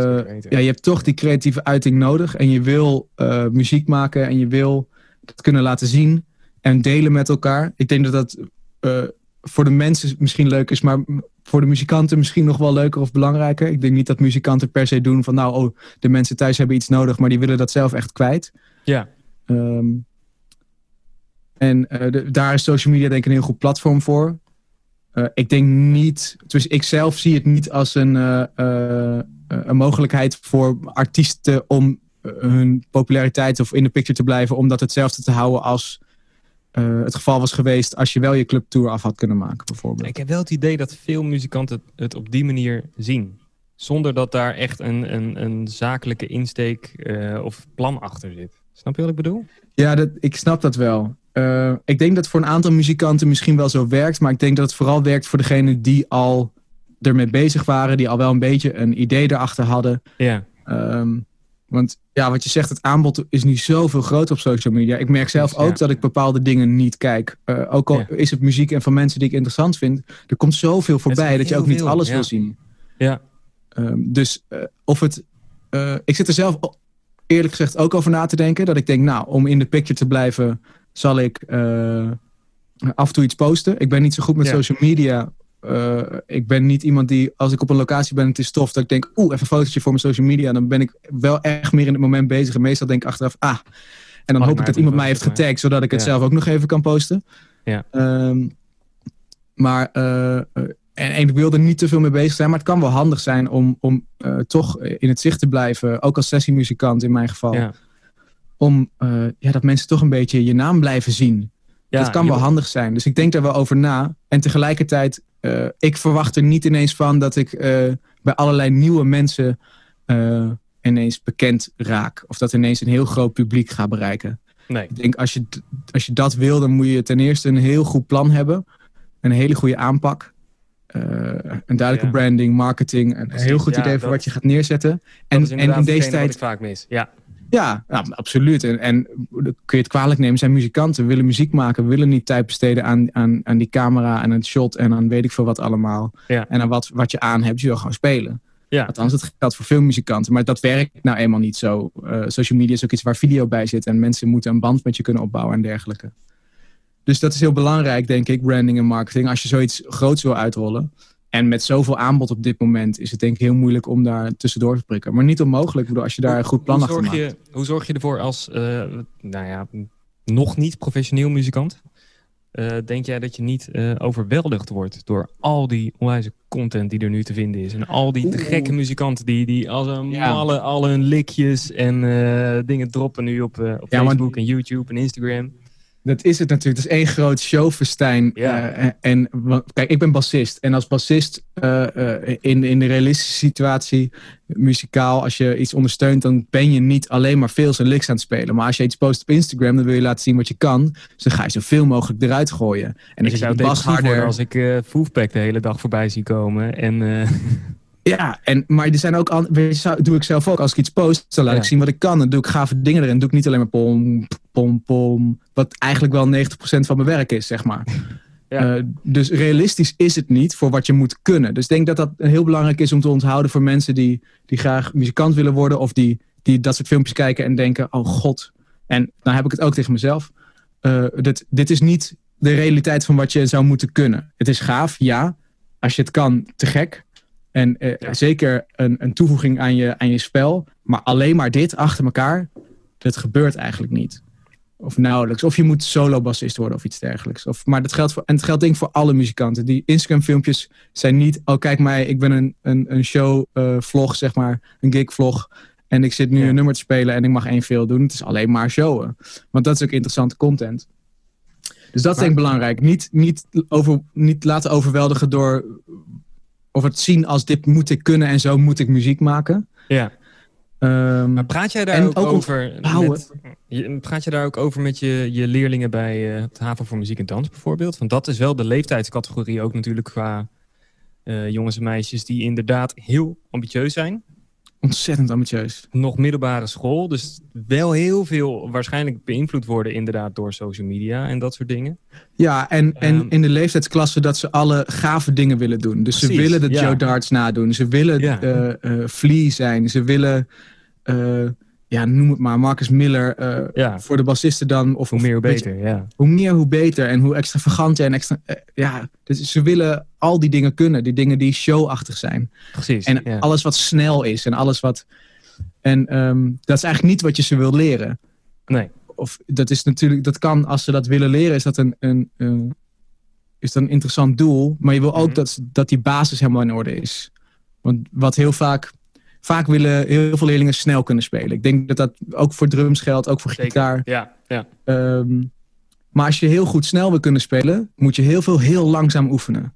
ja, je hebt toch die creatieve uiting nodig. En je wil eh, muziek maken en je wil dat kunnen laten zien en delen met elkaar. Ik denk dat dat eh, voor de mensen misschien leuk is, maar voor de muzikanten misschien nog wel leuker of belangrijker. Ik denk niet dat muzikanten per se doen van nou, oh, de mensen thuis hebben iets nodig, maar die willen dat zelf echt kwijt. Ja, Ehm, en eh, de- daar is social media denk ik een heel goed platform voor. Eh, ik denk niet, dus ik zelf zie het niet als een, eh, eh, een mogelijkheid voor artiesten om hun populariteit of in de picture te blijven, om dat hetzelfde te houden als het geval was geweest als je wel je clubtour af had kunnen maken, bijvoorbeeld. Ik heb wel het idee dat veel muzikanten het, op die manier zien. Zonder dat daar echt een, een, een zakelijke insteek of plan achter zit. Snap je wat ik bedoel? Ja, dat, ik snap dat wel. Eh, ik denk dat het voor een aantal muzikanten misschien wel zo werkt, maar ik denk dat het vooral werkt voor degenen die al ermee bezig waren, die al wel een beetje een idee erachter hadden. Ja. Ehm, want ja, wat je zegt, het aanbod is nu zoveel groter op social media. Ik merk zelf Ja. ook dat ik bepaalde dingen niet kijk. Eh, ook al Ja. is het muziek en van mensen die ik interessant vind, er komt zoveel voorbij dat je ook niet veel, alles ja. wil zien. Ja. Ehm, dus eh, of het. ik zit er zelf eerlijk gezegd ook over na te denken. Dat ik denk, nou, om in de picture te blijven, zal ik eh, af en toe iets posten. Ik ben niet zo goed met social media. Eh, ik ben niet iemand die, als ik op een locatie ben en het is tof, dat ik denk, oeh, even een fotootje voor mijn social media. Dan ben ik wel echt meer in het moment bezig. En meestal denk ik achteraf, ah. En dan hoop ik dat iemand mij heeft getagd, zodat ik het Ja. zelf ook nog even kan posten. Ja. Ehm, maar eh, eh, en, en ik wil er niet te veel mee bezig zijn, maar het kan wel handig zijn om, om toch in het zicht te blijven, ook als sessiemuzikant in mijn geval. Ja. Om eh, ja, dat mensen toch een beetje je naam blijven zien. Ja, dat kan wel handig zijn. Dus ik denk daar wel over na. En tegelijkertijd, eh, ik verwacht er niet ineens van dat ik eh, bij allerlei nieuwe mensen ineens bekend raak. Of dat ineens een heel groot publiek ga bereiken. Nee. Ik denk, als je, als je dat wil, dan moet je ten eerste een heel goed plan hebben. Een hele goede aanpak. eh, een duidelijke Ja. branding, marketing. Een heel goed ja, idee voor wat je gaat neerzetten. En, en in deze wat tijd ik vaak mis. Ja. Ja, ja, absoluut. En, en kun je het kwalijk nemen, zijn muzikanten, willen muziek maken, willen niet tijd besteden aan, aan, aan die camera en een shot en aan weet ik veel wat allemaal. Ja. En aan wat, wat je aan hebt, je wil gewoon spelen. Ja. Althans, het geldt voor veel muzikanten, maar dat werkt nou eenmaal niet zo. Eh, social media is ook iets waar video bij zit en mensen moeten een band met je kunnen opbouwen en dergelijke. Dus dat is heel belangrijk, denk ik, branding en marketing, als je zoiets groots wil uitrollen. En met zoveel aanbod op dit moment is het denk ik heel moeilijk om daar tussendoor te prikken. Maar niet onmogelijk, bedoel, als je daar een goed plan hoe achter maakt. je, Hoe zorg je ervoor als, eh, nou ja, nog niet professioneel muzikant? Eh, denk jij dat je niet eh, overweldigd wordt door al die onwijze content die er nu te vinden is? En al die te gekke muzikanten die, die als een Ja. hun likjes en dingen droppen nu op, op Ja, Facebook en YouTube en Instagram. Dat is het natuurlijk. Het is één groot showfestijn. Ja. Eh, en, kijk, ik ben bassist. En als bassist eh, eh, in, in de realistische situatie, muzikaal, als je iets ondersteunt, dan ben je niet alleen maar veel en licks aan het spelen. Maar als je iets post op Instagram, dan wil je laten zien wat je kan. Dus dan ga je zoveel mogelijk eruit gooien. En dan ik zou het bas harder. als ik Foofpack de hele dag voorbij zie komen. En Ja, en, maar er zijn ook an- weet je, zou- doe ik zelf ook. Als ik iets post, dan laat Ja. ik zien wat ik kan. Dan doe ik gave dingen erin. Dan doe ik niet alleen maar pom, pom, pom. Wat eigenlijk wel 90% van mijn werk is, zeg maar. Ja. Eh, dus realistisch is het niet voor wat je moet kunnen. Dus ik denk dat dat heel belangrijk is om te onthouden voor mensen die, die graag muzikant willen worden. Of die, die dat soort filmpjes kijken en denken, oh god. En dan heb ik het ook tegen mezelf. Eh, dit, dit is niet de realiteit van wat je zou moeten kunnen. Het is gaaf, ja. Als je het kan, te gek. En eh, Ja. zeker een, een toevoeging aan je, aan je spel. Maar alleen maar dit achter elkaar, dat gebeurt eigenlijk niet. Of nauwelijks. Of je moet solo-bassist worden of iets dergelijks. Of, maar dat geldt voor, en het geldt denk ik voor alle muzikanten. Die Instagram-filmpjes zijn niet, oh kijk mij, ik ben een, een, een show-vlog, zeg maar, een gig-vlog. En ik zit nu Ja. een nummer te spelen en ik mag één veel doen. Het is alleen maar showen. Want dat is ook interessante content. Dus dat is denk ik belangrijk. Niet, niet, over, niet laten overweldigen door of het zien als dit moet ik kunnen en zo moet ik muziek maken. ja. Ehm, Maar praat jij daar ook, ook over? Met, praat je daar ook over met je, je leerlingen bij eh, het Haven voor Muziek en Dans bijvoorbeeld? Want dat is wel de leeftijdscategorie ook natuurlijk qua eh, jongens en meisjes die inderdaad heel ambitieus zijn. Ontzettend ambitieus. Nog middelbare school, dus wel heel veel waarschijnlijk beïnvloed worden inderdaad door social media en dat soort dingen. Ja, en, en Ehm. in de leeftijdsklasse dat ze alle gave dingen willen doen. Dus ze willen de ja. Joe Darts nadoen. Ze willen Ja. eh, eh, Flea zijn. Ze willen, eh, ja, noem het maar, Marcus Miller. eh, Ja, Voor de bassisten dan. Of, hoe meer hoe beter, ja. hoe meer, hoe beter. En hoe extravaganter en extra... eh, ja, dus ze willen al die dingen kunnen. Die dingen die showachtig zijn. Precies. En ja. alles wat snel is. En alles wat... En ehm, dat is eigenlijk niet wat je ze wil leren. Nee, Of dat is natuurlijk... Dat kan, als ze dat willen leren, is dat een... een, een is dat een interessant doel. Maar je wil ook Mhm. dat, dat die basis helemaal in orde is. Want wat heel vaak... Vaak willen heel veel leerlingen snel kunnen spelen. Ik denk dat dat ook voor drums geldt, ook voor gitaar. Ja, ja. Ehm, maar als je heel goed snel wil kunnen spelen, moet je heel veel heel langzaam oefenen.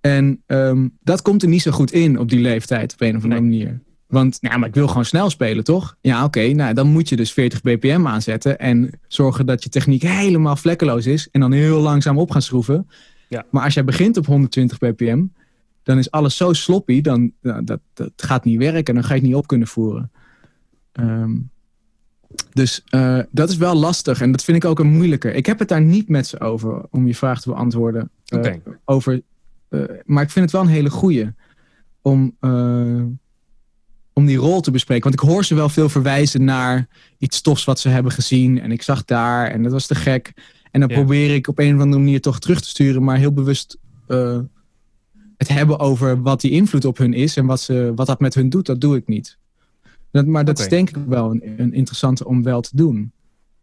En ehm, dat komt er niet zo goed in op die leeftijd op een of andere Nee. manier. Want, nou, maar ik wil gewoon snel spelen, toch? Ja, oké. nou, dan moet je dus 40 bpm aanzetten en zorgen dat je techniek helemaal vlekkeloos is en dan heel langzaam op gaan schroeven. Ja. Maar als jij begint op 120 bpm, dan is alles zo sloppy, dan nou, dat, dat gaat niet werken en dan ga je het niet op kunnen voeren. Ehm, dus eh, dat is wel lastig en dat vind ik ook een moeilijke. Ik heb het daar niet met ze over, om je vraag te beantwoorden. Eh, over, eh, maar ik vind het wel een hele goeie om, om die rol te bespreken. Want ik hoor ze wel veel verwijzen naar iets tofs wat ze hebben gezien. En ik zag daar en dat was te gek. En dan Ja. probeer ik op een of andere manier toch terug te sturen, maar heel bewust het hebben over wat die invloed op hun is en wat, ze, wat dat met hun doet, dat doe ik niet. Dat, maar dat is denk ik wel een, een interessante om wel te doen.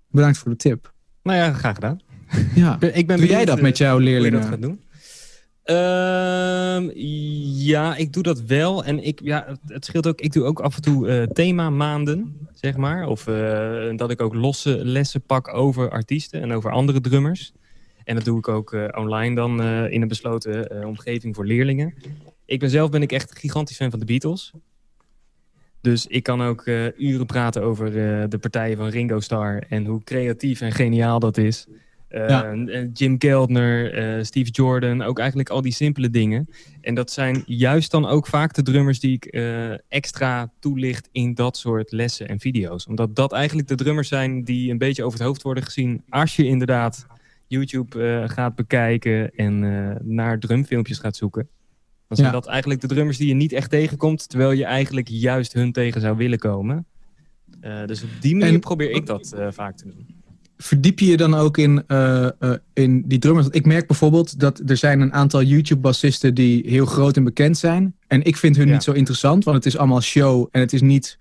Bedankt voor de tip. Nou ja, graag gedaan. Ja. Ik ben, Doe jij dat eh, met jouw hoe je leerlingen? dat gaat doen? Ehm, ja, ik doe dat wel. En ik, ja, het, scheelt ook. Ik doe ook af en toe eh themamaanden, zeg maar. Of eh, dat ik ook losse lessen pak over artiesten en over andere drummers. En dat doe ik ook eh, online dan eh, in een besloten eh, omgeving voor leerlingen. Ik ben zelf ben ik echt gigantisch fan van de Beatles. Dus ik kan ook uren praten over de partijen van Ringo Starr en hoe creatief en geniaal dat is. Ja. Jim Keltner, Steve Jordan, ook eigenlijk al die simpele dingen. En dat zijn juist dan ook vaak de drummers die ik extra toelicht in dat soort lessen en video's. Omdat dat eigenlijk de drummers zijn die een beetje over het hoofd worden gezien als je inderdaad YouTube eh, gaat bekijken en eh, naar drumfilmpjes gaat zoeken. Dan zijn Ja. dat eigenlijk de drummers die je niet echt tegenkomt, terwijl je eigenlijk juist hun tegen zou willen komen. Eh, dus op die manier En- probeer ik dat vaak te doen. verdiep je je dan ook in, in die drummers? Ik merk bijvoorbeeld dat er zijn een aantal YouTube-bassisten die heel groot en bekend zijn. En ik vind hun Ja. niet zo interessant, want het is allemaal show. En het is niet...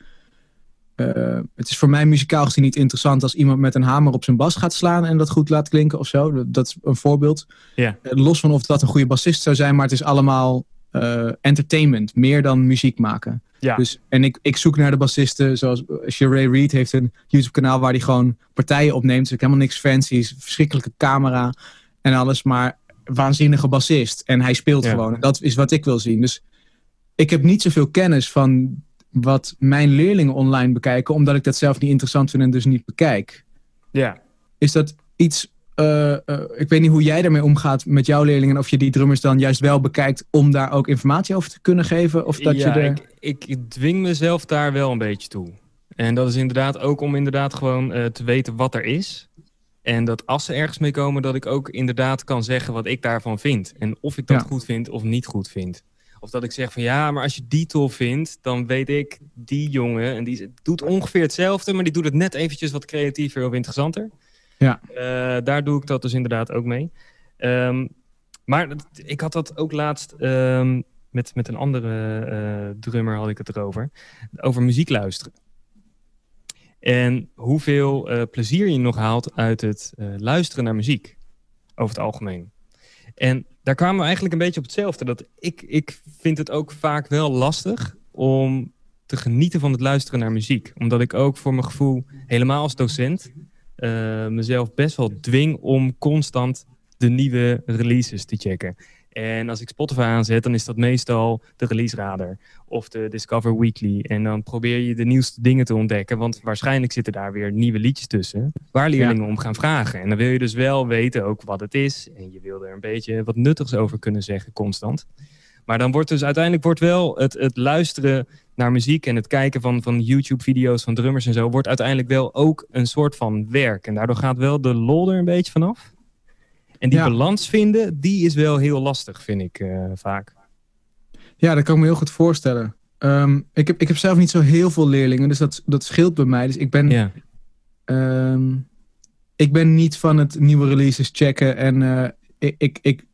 eh, het is voor mij muzikaal gezien niet interessant als iemand met een hamer op zijn bas gaat slaan en dat goed laat klinken of zo. Dat, dat is een voorbeeld. Eh, los van of dat een goede bassist zou zijn, maar het is allemaal eh, entertainment, meer dan muziek maken. Ja. Dus, en ik, ik zoek naar de bassisten, zoals Sheree Reed heeft een YouTube-kanaal waar hij gewoon partijen opneemt. Dus ik helemaal niks fancy's, verschrikkelijke camera en alles, maar waanzinnige bassist. En hij speelt gewoon. En dat is wat ik wil zien. Dus ik heb niet zoveel kennis van wat mijn leerlingen online bekijken, omdat ik dat zelf niet interessant vind en dus niet bekijk. Ja. Is dat iets. eh, eh, ik weet niet hoe jij daarmee omgaat met jouw leerlingen. Of je die drummers dan juist wel bekijkt om daar ook informatie over te kunnen geven. Of dat ja, je er. ik, ik dwing mezelf daar wel een beetje toe. En dat is inderdaad ook om inderdaad gewoon eh, te weten wat er is. En dat als ze ergens mee komen, dat ik ook inderdaad kan zeggen wat ik daarvan vind. En of ik dat Ja. goed vind of niet goed vind. Of dat ik zeg van ja, maar als je die tof vindt, dan weet ik die jongen. En die doet ongeveer hetzelfde, maar die doet het net eventjes wat creatiever of interessanter. Ja. Eh, daar doe ik dat dus inderdaad ook mee. Ehm, maar ik had dat ook laatst ehm, met, met een andere eh, drummer had ik het erover. Over muziek luisteren. En hoeveel eh, plezier je nog haalt uit het luisteren naar muziek. Over het algemeen. En daar kwamen we eigenlijk een beetje op hetzelfde. Dat ik, ik vind het ook vaak wel lastig om te genieten van het luisteren naar muziek. Omdat ik ook voor mijn gevoel, helemaal als docent, eh, mezelf best wel dwing om constant de nieuwe releases te checken. En als ik Spotify aanzet, dan is dat meestal de release radar of de Discover Weekly. En dan probeer je de nieuwste dingen te ontdekken, want waarschijnlijk zitten daar weer nieuwe liedjes tussen waar leerlingen om gaan vragen. En dan wil je dus wel weten ook wat het is. En je wil er een beetje wat nuttigs over kunnen zeggen constant. Maar dan wordt dus uiteindelijk wordt wel het, het luisteren naar muziek en het kijken van, van YouTube-video's van drummers en zo, wordt uiteindelijk wel ook een soort van werk. En daardoor gaat wel de lol er een beetje vanaf. En die Ja. balans vinden, die is wel heel lastig, vind ik eh, vaak. Ja, dat kan ik me heel goed voorstellen. Ehm, ik, heb, ik heb zelf niet zo heel veel leerlingen, dus dat, dat scheelt bij mij. Dus ik ben, Ja, ehm, ik ben niet van het nieuwe releases checken. En eh, ik, ik, ik,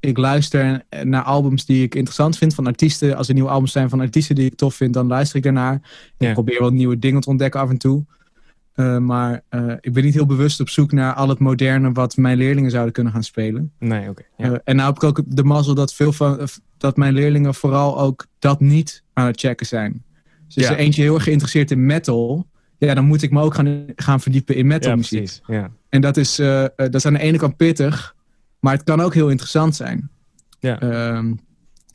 ik luister naar albums die ik interessant vind van artiesten. Als er nieuwe albums zijn van artiesten die ik tof vind, dan luister ik daarnaar. Ja. Ik probeer wel nieuwe dingen te ontdekken af en toe. Uh, maar uh, ik ben niet heel bewust op zoek naar al het moderne wat mijn leerlingen zouden kunnen gaan spelen. Nee, oké. Okay, ja. uh, en nou heb ik ook de mazzel dat veel van dat mijn leerlingen vooral ook dat niet aan het checken zijn. Dus ja. is er eentje heel erg geïnteresseerd in metal, ja, dan moet ik me ook gaan, gaan verdiepen in metalmuziek. Ja, ja. En dat is, dat is aan de ene kant pittig, maar het kan ook heel interessant zijn. Ja. Ehm,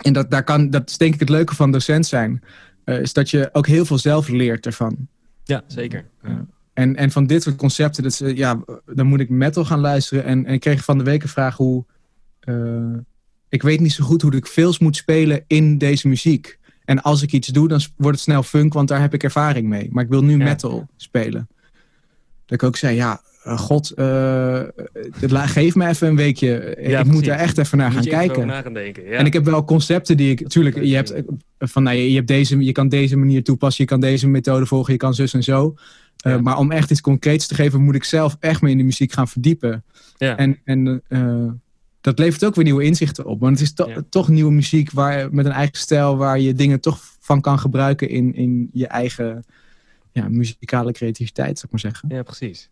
en dat, daar kan, dat is denk ik het leuke van docent zijn. is dat je ook heel veel zelf leert ervan. Ja, zeker. Ja. En, en van dit soort concepten, dat, is, ja, dan moet ik metal gaan luisteren. En, en ik kreeg van de week een vraag hoe... Uh, ik weet niet zo goed hoe ik fills moet spelen in deze muziek. En als ik iets doe, dan wordt het snel funk, want daar heb ik ervaring mee. Maar ik wil nu ja. metal spelen. Dat ik ook zei, ja, uh, god, uh, geef me even een weekje. Ja, ik precies. moet er echt even naar moet gaan kijken. Naar gaan denken, ja. En ik heb wel concepten die ik, natuurlijk, je hebt van, nou, je, je, hebt deze, je kan deze manier toepassen, je kan deze methode volgen, je kan zus en zo. Ja. Maar om echt iets concreets te geven, moet ik zelf echt me in de muziek gaan verdiepen. Ja. En, en uh, dat levert ook weer nieuwe inzichten op. Want het is to Ja. toch nieuwe muziek waar, met een eigen stijl waar je dingen toch van kan gebruiken in, in je eigen ja, muzikale creativiteit, zou ik maar zeggen. Ja, precies.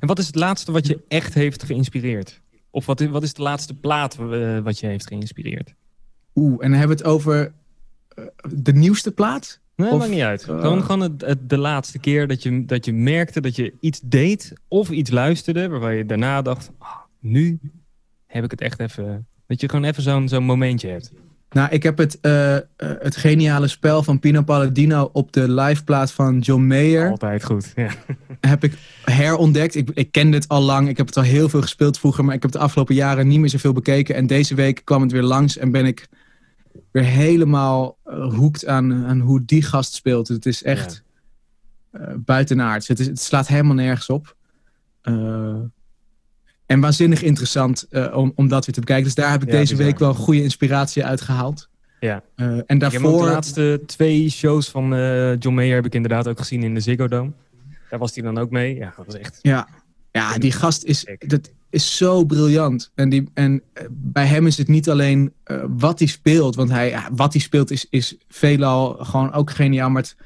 En wat is het laatste wat je echt heeft geïnspireerd? Of wat is, wat is de laatste plaat uh, wat je heeft geïnspireerd? Oeh, en dan hebben we het over uh, de nieuwste plaat? Nee, Of, maakt niet uit. uh, gewoon gewoon het, het- de laatste keer dat je, dat je merkte dat je iets deed of iets luisterde... waarvan je daarna dacht, ah, nu heb ik het echt even... Dat je gewoon even zo'n zo'n momentje hebt. Nou, ik heb het, eh, eh, het geniale spel van Pino Palladino op de liveplaat van John Mayer Altijd goed. Ja. heb ik herontdekt. Ik, ik kende het al lang. Ik heb het al heel veel gespeeld vroeger, maar ik heb de afgelopen jaren niet meer zoveel bekeken. En deze week kwam het weer langs en ben ik weer helemaal uh, hoekt aan, aan hoe die gast speelt. Het is echt uh, buitenaards. Het, is, het slaat helemaal nergens op. Uh, en waanzinnig interessant uh, om, om dat weer te bekijken. Dus daar heb ik Ja, deze bizar. week wel goede inspiratie uit gehaald. Ja. Uh, en daarvoor... de laatste twee shows van eh, John Mayer heb ik inderdaad ook gezien in de Ziggo Dome. Daar was hij dan ook mee. Ja, dat was echt... Ja, ja die gast is, dat is zo briljant. En, die, en eh, bij hem is het niet alleen eh, wat hij speelt. Want hij, ja, wat hij speelt is, is veelal gewoon ook geniaal. Maar het,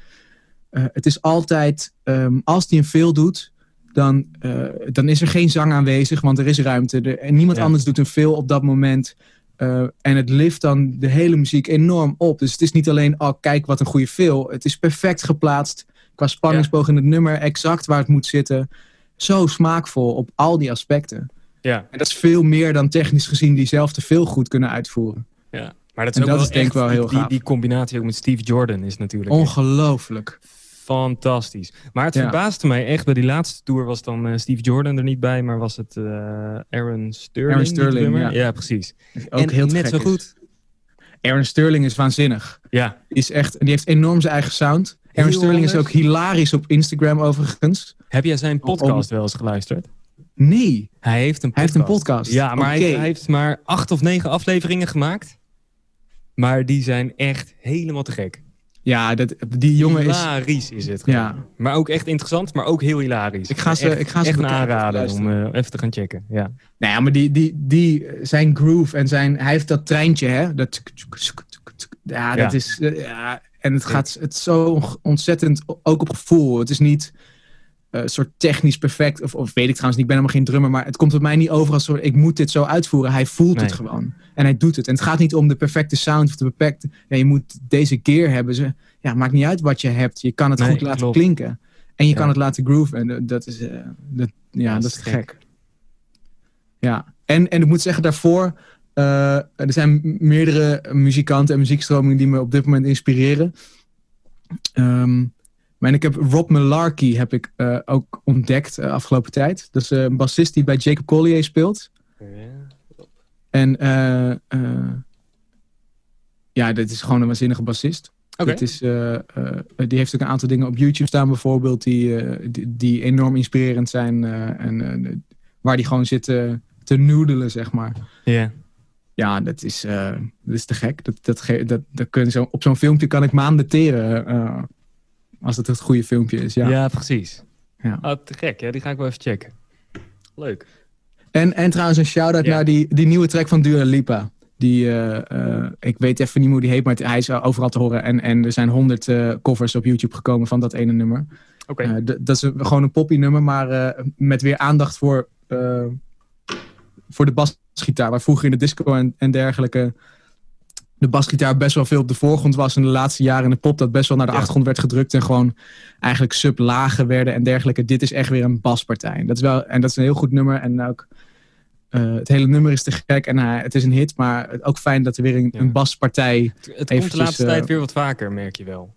eh, het is altijd, ehm, als hij een veel doet... Dan, dan is er geen zang aanwezig, want er is ruimte. Er- en niemand Ja. anders doet een veel op dat moment. En het lift dan de hele muziek enorm op. Dus het is niet alleen, oh kijk wat een goede veel. Het is perfect geplaatst qua spanningsboog in het nummer. Exact waar het moet zitten. Zo smaakvol op al die aspecten. Ja, En dat is veel meer dan technisch gezien diezelfde veel goed kunnen uitvoeren. ja. Maar dat En is ook dat wel is denk ik wel heel die, gaaf. die combinatie ook met Steve Jordan is natuurlijk Ongelooflijk. fantastisch. Maar het Ja. verbaasde mij echt, bij die laatste tour was dan eh, Steve Jordan er niet bij, maar was het eh, Aaron Sterling. Aaron die Sterling, ja. precies. Ook en heel net zo is. goed. Aaron Sterling is waanzinnig. Ja, Die, is echt, die heeft enorm zijn eigen sound. Aaron Heel Sterling is ook hilarisch op Instagram overigens. Heb jij zijn podcast wel eens geluisterd? Nee, Hij heeft een hij podcast. heeft een podcast. Ja, maar hij, heeft, hij heeft maar acht of negen afleveringen gemaakt. Maar die zijn echt helemaal te gek. Ja, dat, die jongen is... hilarisch is het. Ja. Maar ook echt interessant, maar ook heel hilarisch. Ik ga ze- echt, ik ga ze echt aanraden om eh, even te gaan checken. Ja. Nou ja, maar die, die, die, zijn groove en zijn... Hij heeft dat treintje, hè. Dat... Ja, dat Ja. is... eh, Ja, en het gaat het is zo ontzettend ook op gevoel. Het is niet eh, een soort technisch perfect. Of, of weet ik trouwens niet, ik ben helemaal geen drummer. Maar het komt op mij niet over als soort, ik moet dit zo uitvoeren. Hij voelt Nee. het gewoon. En hij doet het. En het gaat niet om de perfecte sound of de perfecte... Ja, je moet deze gear hebben. Ze, ja, maakt niet uit wat je hebt. Je kan het Nee, goed laten klopt. klinken. En je Ja. kan het laten grooven. En dat- is... eh, dat, ja, dat is te gek. Ja, en, en ik moet zeggen, daarvoor, eh, er zijn meerdere muzikanten en muziekstromingen die me op dit moment inspireren. Ehm, maar ik heb Rob Malarkey heb ik eh, ook ontdekt de afgelopen tijd. Dat is eh, een bassist die bij Jacob Collier speelt. En eh, eh, ja, dit is gewoon een waanzinnige bassist. Oké. Dit is, die heeft ook een aantal dingen op YouTube staan bijvoorbeeld die, die, die enorm inspirerend zijn. en waar die gewoon zit eh, te noodelen, zeg maar. Ja. Ja, dat is, eh, dat is te gek. Dat, dat, dat, dat kun je zo, op zo'n filmpje kan ik maanden teren. Als het het goede filmpje is, ja. Ja. precies. Ja. Oh, te gek, ja. Die ga ik wel even checken. Leuk. En, en trouwens een shout-out Ja. naar die, die nieuwe track van Dua Lipa. Die, eh, eh, ik weet even niet hoe die heet, maar het- hij is overal te horen. En, en er zijn honderd eh, covers op YouTube gekomen van dat ene nummer. Oké. Dat is een- gewoon een poppy nummer, maar met weer aandacht voor, voor de basgitaar. Waar vroeger in de disco en, en dergelijke de basgitaar best wel veel op de voorgrond was. En de laatste jaren in de pop dat best wel naar de Ja. achtergrond werd gedrukt. En gewoon eigenlijk sublagen werden en dergelijke. Dit is echt weer een baspartij. En dat is, wel, en dat is een heel goed nummer. En ook eh, het hele nummer is te gek en hij- het is een hit. Maar ook fijn dat er weer een, Ja. een baspartij... Het, het komt de laatste eh, tijd weer wat vaker, merk je wel.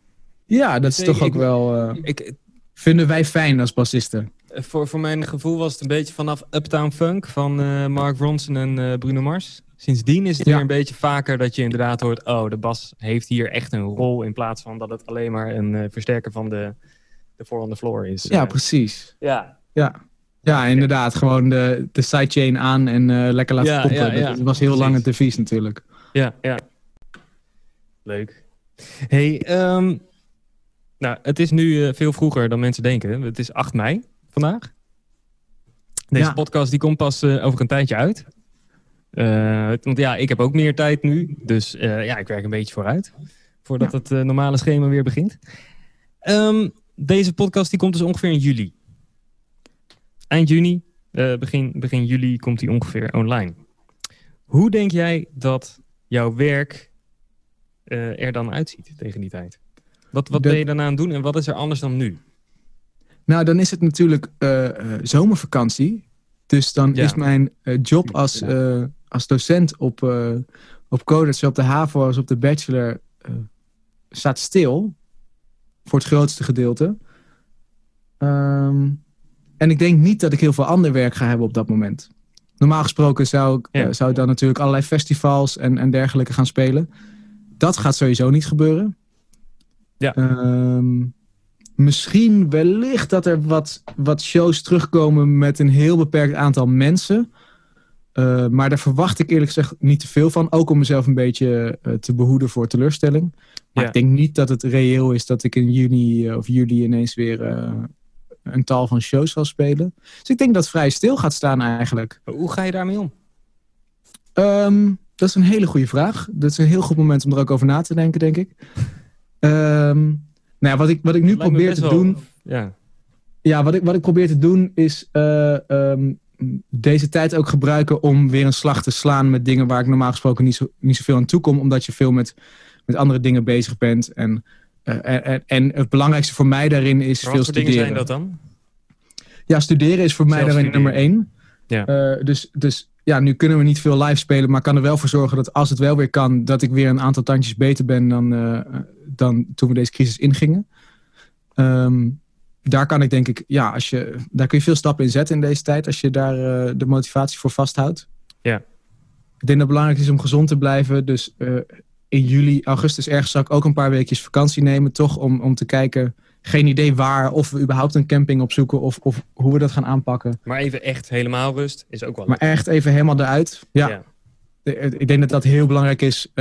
Ja, dat is toch ik- ook wel... eh, Ik, vinden wij fijn als bassisten. voor, voor mijn gevoel was het een beetje vanaf Uptown Funk van eh, Mark Ronson en eh, Bruno Mars. Sindsdien is het Ja. weer een beetje vaker dat je inderdaad hoort... oh, de bas heeft hier echt een rol... in plaats van dat het alleen maar een eh, versterker van de, de four on the floor is. Ja, Eh, precies. ja. Ja, ja inderdaad. Gewoon de, de sidechain aan en eh, lekker laten Ja, ja. Dat was heel lang het devies natuurlijk. Ja, ja. Leuk. Hey, ehm, nou, het is nu veel vroeger dan mensen denken. Het is 8 mei vandaag. Deze podcast die komt pas over een tijdje uit. Eh, want ja, ik heb ook meer tijd nu. Dus eh, ja, ik werk een beetje vooruit. Voordat het eh, normale schema weer begint. Ehm, deze podcast die komt dus ongeveer in juli. Eind juni, begin, begin juli komt die ongeveer online. Hoe denk jij dat jouw werk er dan uitziet tegen die tijd? Wat, wat Dat- ben je daarna aan het doen en wat is er anders dan nu? Nou, dan is het natuurlijk zomervakantie. Dus dan Ja. is mijn job als, als docent op, eh op op de HAVO als op de bachelor, eh, staat stil. Voor het grootste gedeelte. Ehm, en ik denk niet dat ik heel veel ander werk ga hebben op dat moment. Normaal gesproken zou ik, Ja. eh, zou ik dan natuurlijk allerlei festivals en, en dergelijke gaan spelen. Dat gaat sowieso niet gebeuren. Ja. Ehm, misschien wellicht dat er wat, wat shows terugkomen met een heel beperkt aantal mensen. Eh, maar daar verwacht ik eerlijk gezegd niet te veel van. Ook om mezelf een beetje eh, te behoeden voor teleurstelling. Maar Ja. ik denk niet dat het reëel is dat ik in juni eh, of juli ineens weer een tal van shows zal spelen. Dus ik denk dat het vrij stil gaat staan eigenlijk. Hoe ga je daarmee om? Ehm, dat is een hele goede vraag. Dat is een heel goed moment om er ook over na te denken, denk ik. Ehm, nou ja, wat ik, wat ik nu probeer te wel- doen. Ja, Ja, wat ik, wat ik probeer te doen is eh, ehm, deze tijd ook gebruiken om weer een slag te slaan met dingen waar ik normaal gesproken niet, zo, niet zoveel aan toe kom, omdat je veel met, met andere dingen bezig bent. En, eh, en, en- het belangrijkste voor mij daarin is maar veel wat voor dingen studeren. zijn dat dan? Ja, studeren is voor mij daarin studeren. nummer één. Ja. Eh, dus, dus ja, nu kunnen we niet veel live spelen, maar kan er wel voor zorgen dat als het wel weer kan, dat ik weer een aantal tandjes beter ben dan, eh, dan toen we deze crisis ingingen. Ehm, daar kan ik denk ik, ja, als je, daar kun je veel stappen in zetten in deze tijd, als je daar eh, de motivatie voor vasthoudt. Ja. Ik denk dat het belangrijk is om gezond te blijven. Dus eh, in juli, augustus ergens zal ik ook een paar weekjes vakantie nemen, toch om, om te kijken. Geen idee waar, of we überhaupt een camping opzoeken of, of hoe we dat gaan aanpakken. Maar even echt helemaal rust is ook wel Maar echt even helemaal eruit. Ja, Ja. Eh, ik denk dat dat heel belangrijk is.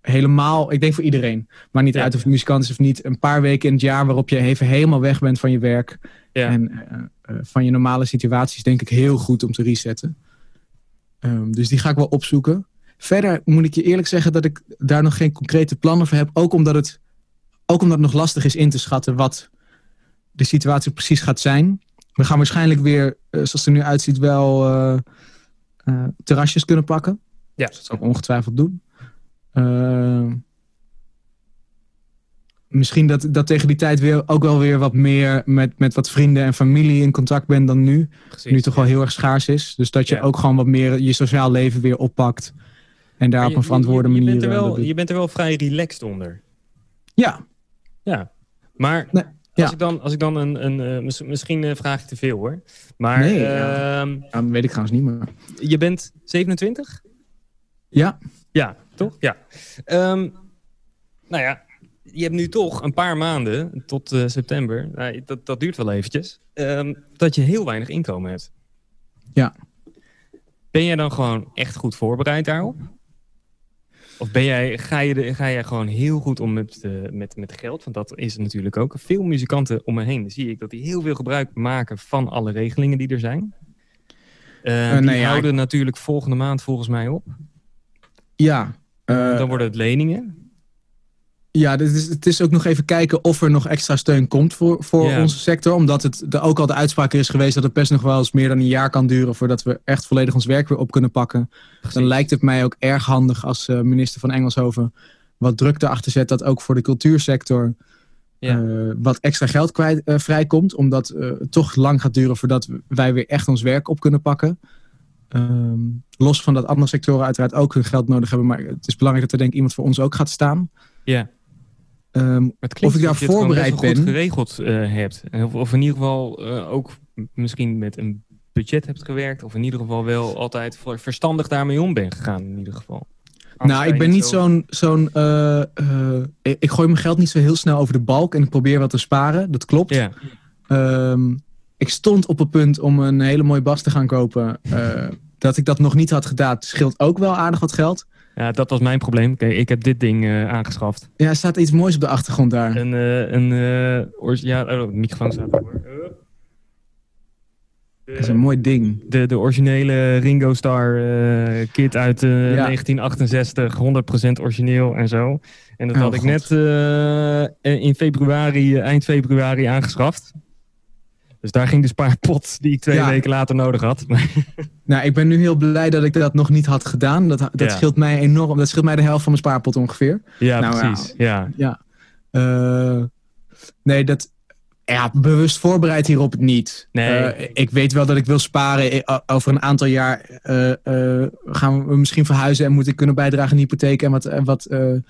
Helemaal, ik denk voor iedereen. Maar niet Ja. uit of je muzikant is of niet. Een paar weken in het jaar waarop je even helemaal weg bent van je werk. Ja. En eh, eh, van je normale situaties denk ik heel goed om te resetten. Ehm, dus die ga ik wel opzoeken. Verder moet ik je eerlijk zeggen dat ik daar nog geen concrete plannen voor heb. Ook omdat het, ook omdat het nog lastig is in te schatten wat de situatie precies gaat zijn. We gaan waarschijnlijk weer, eh, zoals het er nu uitziet, wel terrasjes kunnen pakken. Ja. Dus dat zal ik ongetwijfeld doen. Eh, misschien dat, dat tegen die tijd weer ook wel weer wat meer met, met wat vrienden en familie in contact ben dan nu. Precies. nu toch wel heel erg schaars is. Dus dat je Ja. ook gewoon wat meer je sociaal leven weer oppakt. En daar op een verantwoorde je, je, manier. bent er wel, je bent er wel vrij relaxed onder. Ja, Ja. Maar Nee, ja. als, ik dan, als ik dan een... een eh, mis- misschien eh, vraag ik te veel hoor. Maar Nee, ehm, dat weet ik trouwens niet meer. je bent 27? Ja, Ja, toch? Ja. Ehm, nou ja, je hebt nu toch een paar maanden tot eh, september. Nou, dat, dat duurt wel eventjes. ehm, dat je heel weinig inkomen hebt. Ja. Ben jij dan gewoon echt goed voorbereid daarop? Of ben jij, ga, je de, ga jij gewoon heel goed om met, eh, met, met geld? Want dat is natuurlijk ook. Veel muzikanten om me heen zie ik dat die heel veel gebruik maken van alle regelingen die er zijn. Eh, die nee, ja, houden natuurlijk volgende maand volgens mij op. ja. Eh, Dan worden het leningen. Ja, het is, het is ook nog even kijken of er nog extra steun komt voor, voor onze sector. Omdat het er ook al de uitspraak is geweest dat het best nog wel eens meer dan een jaar kan duren voordat we echt volledig ons werk weer op kunnen pakken. Dan lijkt het mij ook erg handig als eh, minister van Engelshoven wat druk erachter zet dat ook voor de cultuursector Ja. eh, wat extra geld kwijt, vrijkomt. Omdat het toch lang gaat duren voordat wij weer echt ons werk op kunnen pakken. Ehm, los van dat andere sectoren uiteraard ook hun geld nodig hebben. Maar het is belangrijk dat er denk ik iemand voor ons ook gaat staan. Ja. Klinkt Of ik daar voorbereid wel goed ben. geregeld eh, hebt. Of, of in ieder geval eh, ook misschien met een budget hebt gewerkt. Of in ieder geval wel altijd verstandig daarmee om bent gegaan in ieder geval. Anders nou, ik ben niet zo- zo'n... zo'n eh, eh, ik, ik gooi mijn geld niet zo heel snel over de balk. En ik probeer wat te sparen. Dat klopt. Ja, Ehm, ik stond op het punt om een hele mooie bas te gaan kopen. eh, dat ik dat nog niet had gedaan. Scheelt ook wel aardig wat geld. ja, dat was mijn probleem. Kijk, ik heb dit ding eh, aangeschaft. Ja, er staat iets moois op de achtergrond daar. Een, eh, een ja, oh, microfoon staat er. Dat is een mooi ding. De, de originele Ringo Starr eh, kit uit eh, 1968, 100% origineel en zo. En dat Oh, had ik net in februari, eind februari aangeschaft. Dus daar ging de spaarpot die ik twee Ja. weken later nodig had. Nou, ik ben nu heel blij dat ik dat nog niet had gedaan. Dat, dat Ja. scheelt mij enorm. Dat scheelt mij de helft van mijn spaarpot ongeveer. ja, Nou, precies. Ja. Ja. Eh, nee, dat. Ja, bewust voorbereid hierop niet. Nee. Eh, ik weet wel dat ik wil sparen. Eh, Over een aantal jaar gaan we misschien verhuizen en moet ik kunnen bijdragen aan hypotheek en wat, wat, wat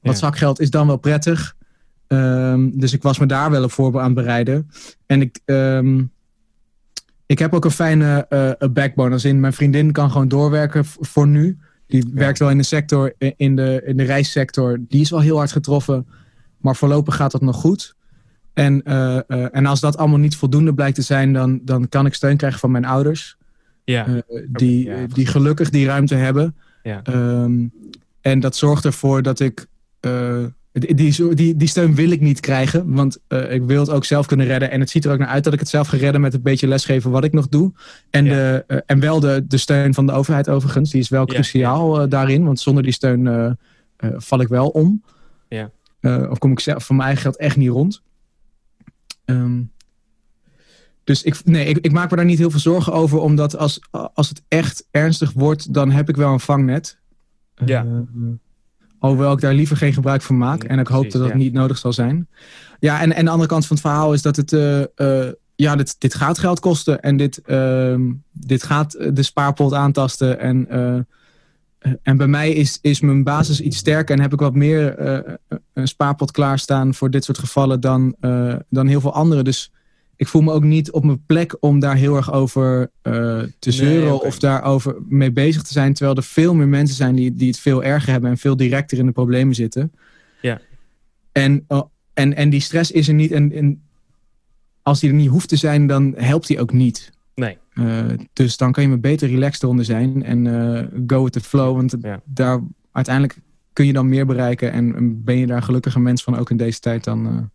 Ja. zakgeld is dan wel prettig. Ehm, dus ik was me daar wel op voor aan het bereiden. En ik, ehm, ik heb ook een fijne eh, backbone. Als in mijn vriendin kan gewoon doorwerken voor nu. Die werkt wel in de sector, in de, in de reissector. Die is wel heel hard getroffen. Maar voorlopig gaat dat nog goed. En, eh, eh, en als dat allemaal niet voldoende blijkt te zijn, dan, dan kan ik steun krijgen van mijn ouders. Ja. die, ja, die gelukkig die ruimte hebben. Ja. Ehm, en dat zorgt ervoor dat ik. Die, die, die, steun wil ik niet krijgen, want eh, ik wil het ook zelf kunnen redden. En het ziet er ook naar uit dat ik het zelf ga redden met een beetje lesgeven wat ik nog doe. En, Ja. de, eh, en wel de, de steun van de overheid overigens, die is wel Ja, cruciaal eh, daarin. Want zonder die steun val ik wel om. Ja. Of kom ik zelf van mijn eigen geld echt niet rond. Ehm, dus ik, nee, ik, ik maak me daar niet heel veel zorgen over, omdat als, als het echt ernstig wordt, dan heb ik wel een vangnet. Ja. Hoewel ik daar liever geen gebruik van maak. Nee, en ik hoop precies, dat dat ja. niet nodig zal zijn. Ja, en, en de andere kant van het verhaal is dat het. eh, eh, ja, dit, dit gaat geld kosten. En dit, ehm, dit gaat de spaarpot aantasten. En, eh, en bij mij is, is mijn basis iets sterker. En heb ik wat meer een spaarpot klaarstaan voor dit soort gevallen dan, dan heel veel anderen. Dus ik voel me ook niet op mijn plek om daar heel erg over eh, te zeuren oké. of daarover mee bezig te zijn. Terwijl er veel meer mensen zijn die, die het veel erger hebben en veel directer in de problemen zitten. Ja. En, oh, en, en die stress is er niet. En, en als die er niet hoeft te zijn, dan helpt die ook niet. Nee. Eh, dus dan kan je maar beter relaxed eronder zijn en eh, go with the flow. Want Ja. daar uiteindelijk kun je dan meer bereiken. En, en ben je daar een mens van, ook in deze tijd dan.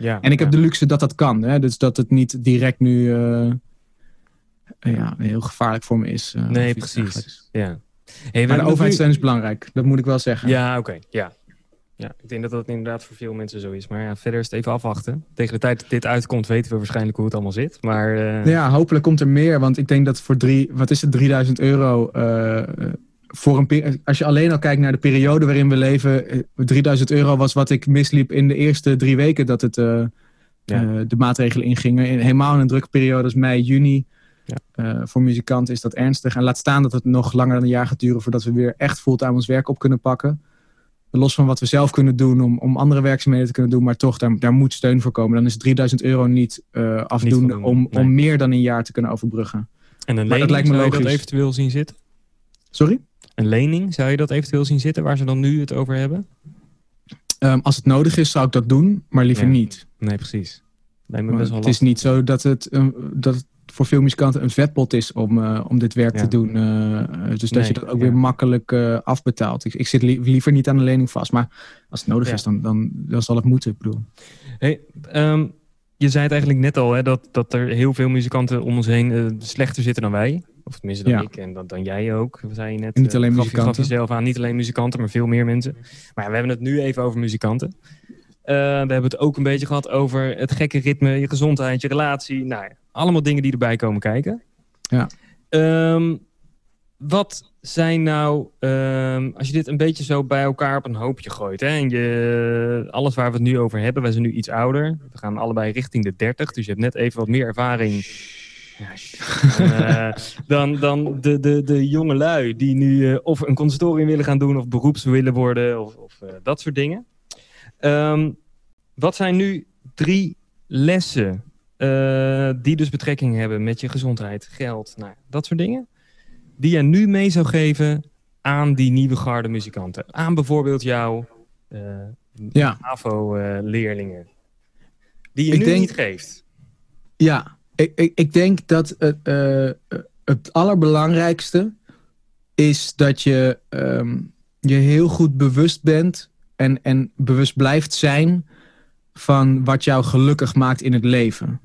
Ja. En ik heb de luxe dat dat kan. Hè? Dus dat het niet direct nu eh, ja, heel gevaarlijk voor me is. eh, Nee, precies. Ja. Hey, Maar de nu- overheidssteun is belangrijk. Dat moet ik wel zeggen. Ja, oké. Ja. ja, ik denk dat dat inderdaad voor veel mensen zo is. Maar ja, verder is het even afwachten. Tegen de tijd dat dit uitkomt weten we waarschijnlijk hoe het allemaal zit. Maar eh, Ja, hopelijk komt er meer. Want ik denk dat voor drie, wat is het, 3000 euro. Eh, voor een, als je alleen al kijkt naar de periode waarin we leven. eh, 3000 euro was wat ik misliep in de eerste drie weken dat het, eh, Ja. eh, de maatregelen ingingen. In, helemaal in een drukke periode als mei, juni. Ja. Eh, voor muzikanten is dat ernstig. En laat staan dat het nog langer dan een jaar gaat duren voordat we weer echt fulltime ons werk op kunnen pakken. Los van wat we zelf kunnen doen om, om andere werkzaamheden te kunnen doen. Maar toch, daar, daar moet steun voor komen. Dan is 3000 euro niet eh, afdoende om, nee. om meer dan een jaar te kunnen overbruggen. en een dat lening, lijkt me zou je dat logisch. eventueel zien zitten? Sorry? Een lening, zou je dat eventueel zien zitten waar ze dan nu het over hebben? Ehm, als het nodig is, zou ik dat doen, maar liever Ja. niet. Nee, precies. Lijkt me Maar best wel het is niet zo dat het, dat het voor veel muzikanten een vetpot is om, eh, om dit werk Ja. te doen. eh, dus dat Nee, je dat ook ja. weer makkelijk eh, afbetaalt. Ik, ik zit li- liever niet aan de lening vast. Maar als het nodig Ja. is, dan, dan, dan zal het moeten. Ik bedoel. Hey, ehm, je zei het eigenlijk net al, hè, dat, dat er heel veel muzikanten om ons heen slechter zitten dan wij. Of tenminste dan Ja. ik en dan, dan jij ook, zei je net. En niet eh, alleen gaf je- gaf muzikanten. je zelf aan, niet alleen muzikanten, maar veel meer mensen. Maar ja, we hebben het nu even over muzikanten. Eh, we hebben het ook een beetje gehad over het gekke ritme, je gezondheid, je relatie. Nou ja, allemaal dingen die erbij komen kijken. Ja. Ehm, wat zijn nou, ehm, als je dit een beetje zo bij elkaar op een hoopje gooit, hè, en je, alles waar we het nu over hebben, wij zijn nu iets ouder. We gaan allebei richting de 30, dus je hebt net even wat meer ervaring. Ja, eh, dan dan de, de, de jonge lui die nu eh, of een conservatorium willen gaan doen, of beroeps willen worden, of, of eh, dat soort dingen. Ehm, wat zijn nu drie lessen die dus betrekking hebben met je gezondheid, geld, nou, dat soort dingen? Die je nu mee zou geven aan die nieuwe garde muzikanten. Aan bijvoorbeeld jouw Ja, AVO-leerlingen. die je Ik nu denk- niet geeft. ja. Ik, ik, denk dat het, eh, het allerbelangrijkste is dat je ehm, je heel goed bewust bent en, en bewust blijft zijn van wat jou gelukkig maakt in het leven.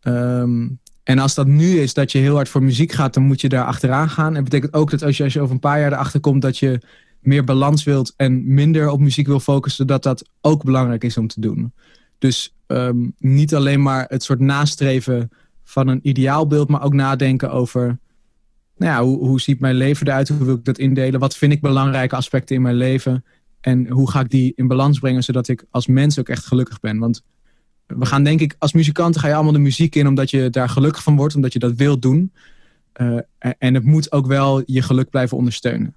Ehm, en als dat nu is dat je heel hard voor muziek gaat, dan moet je daar achteraan gaan. En dat betekent ook dat als je, als je over een paar jaar erachter komt dat je meer balans wilt en minder op muziek wil focussen, dat dat ook belangrijk is om te doen. Dus ehm, niet alleen maar het soort nastreven van een ideaalbeeld, maar ook nadenken over, nou ja, hoe, hoe ziet mijn leven eruit? Hoe wil ik dat indelen? Wat vind ik belangrijke aspecten in mijn leven? En hoe ga ik die in balans brengen, zodat ik als mens ook echt gelukkig ben? Want we gaan denk ik, als muzikanten ga je allemaal de muziek in omdat je daar gelukkig van wordt, omdat je dat wilt doen. Eh, en het moet ook wel je geluk blijven ondersteunen.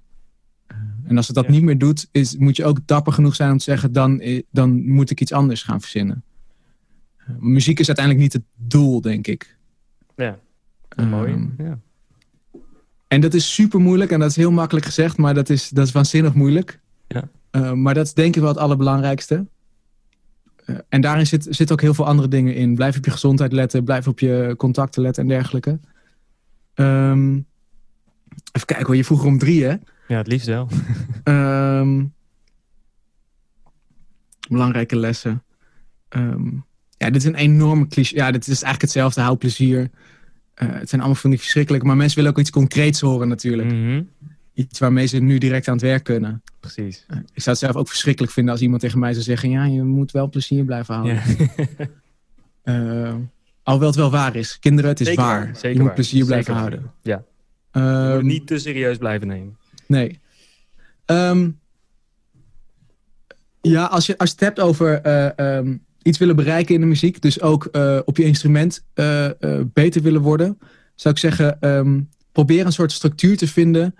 Eh, en als het dat Ja. niet meer doet, is, moet je ook dapper genoeg zijn om te zeggen, dan, eh, dan moet ik iets anders gaan verzinnen. Muziek is uiteindelijk niet het doel, denk ik. Ja, mooi. Ehm, Ja. en dat is super moeilijk en dat is heel makkelijk gezegd, maar dat is, dat is waanzinnig moeilijk. Ja. Eh, maar dat is denk ik wel het allerbelangrijkste. Eh, en daarin zit, zit ook heel veel andere dingen in. Blijf op je gezondheid letten, blijf op je contacten letten en dergelijke. Ehm, even kijken hoor, je vroeg om drie hè? ja, het liefst wel. Ehm, belangrijke lessen. Ehm, ja, dit is een enorme cliché. Ja, dit is eigenlijk hetzelfde. Hou plezier. Eh, het zijn allemaal van die verschrikkelijke. Maar mensen willen ook iets concreets horen natuurlijk. Mhm, Iets waarmee ze nu direct aan het werk kunnen. Precies. Eh, ik zou het zelf ook verschrikkelijk vinden als iemand tegen mij zou zeggen... ja, je moet wel plezier blijven houden. Ja. Eh, alhoewel het wel waar is. Kinderen, het is Zeker waar. zeker je moet waar. plezier blijven Zeker houden. Ja. Moet Ehm, niet te serieus blijven nemen. Nee. Ehm, ja, als je, als je het hebt over eh, ehm, iets willen bereiken in de muziek, dus ook eh, op je instrument eh, eh, beter willen worden, zou ik zeggen, ehm, probeer een soort structuur te vinden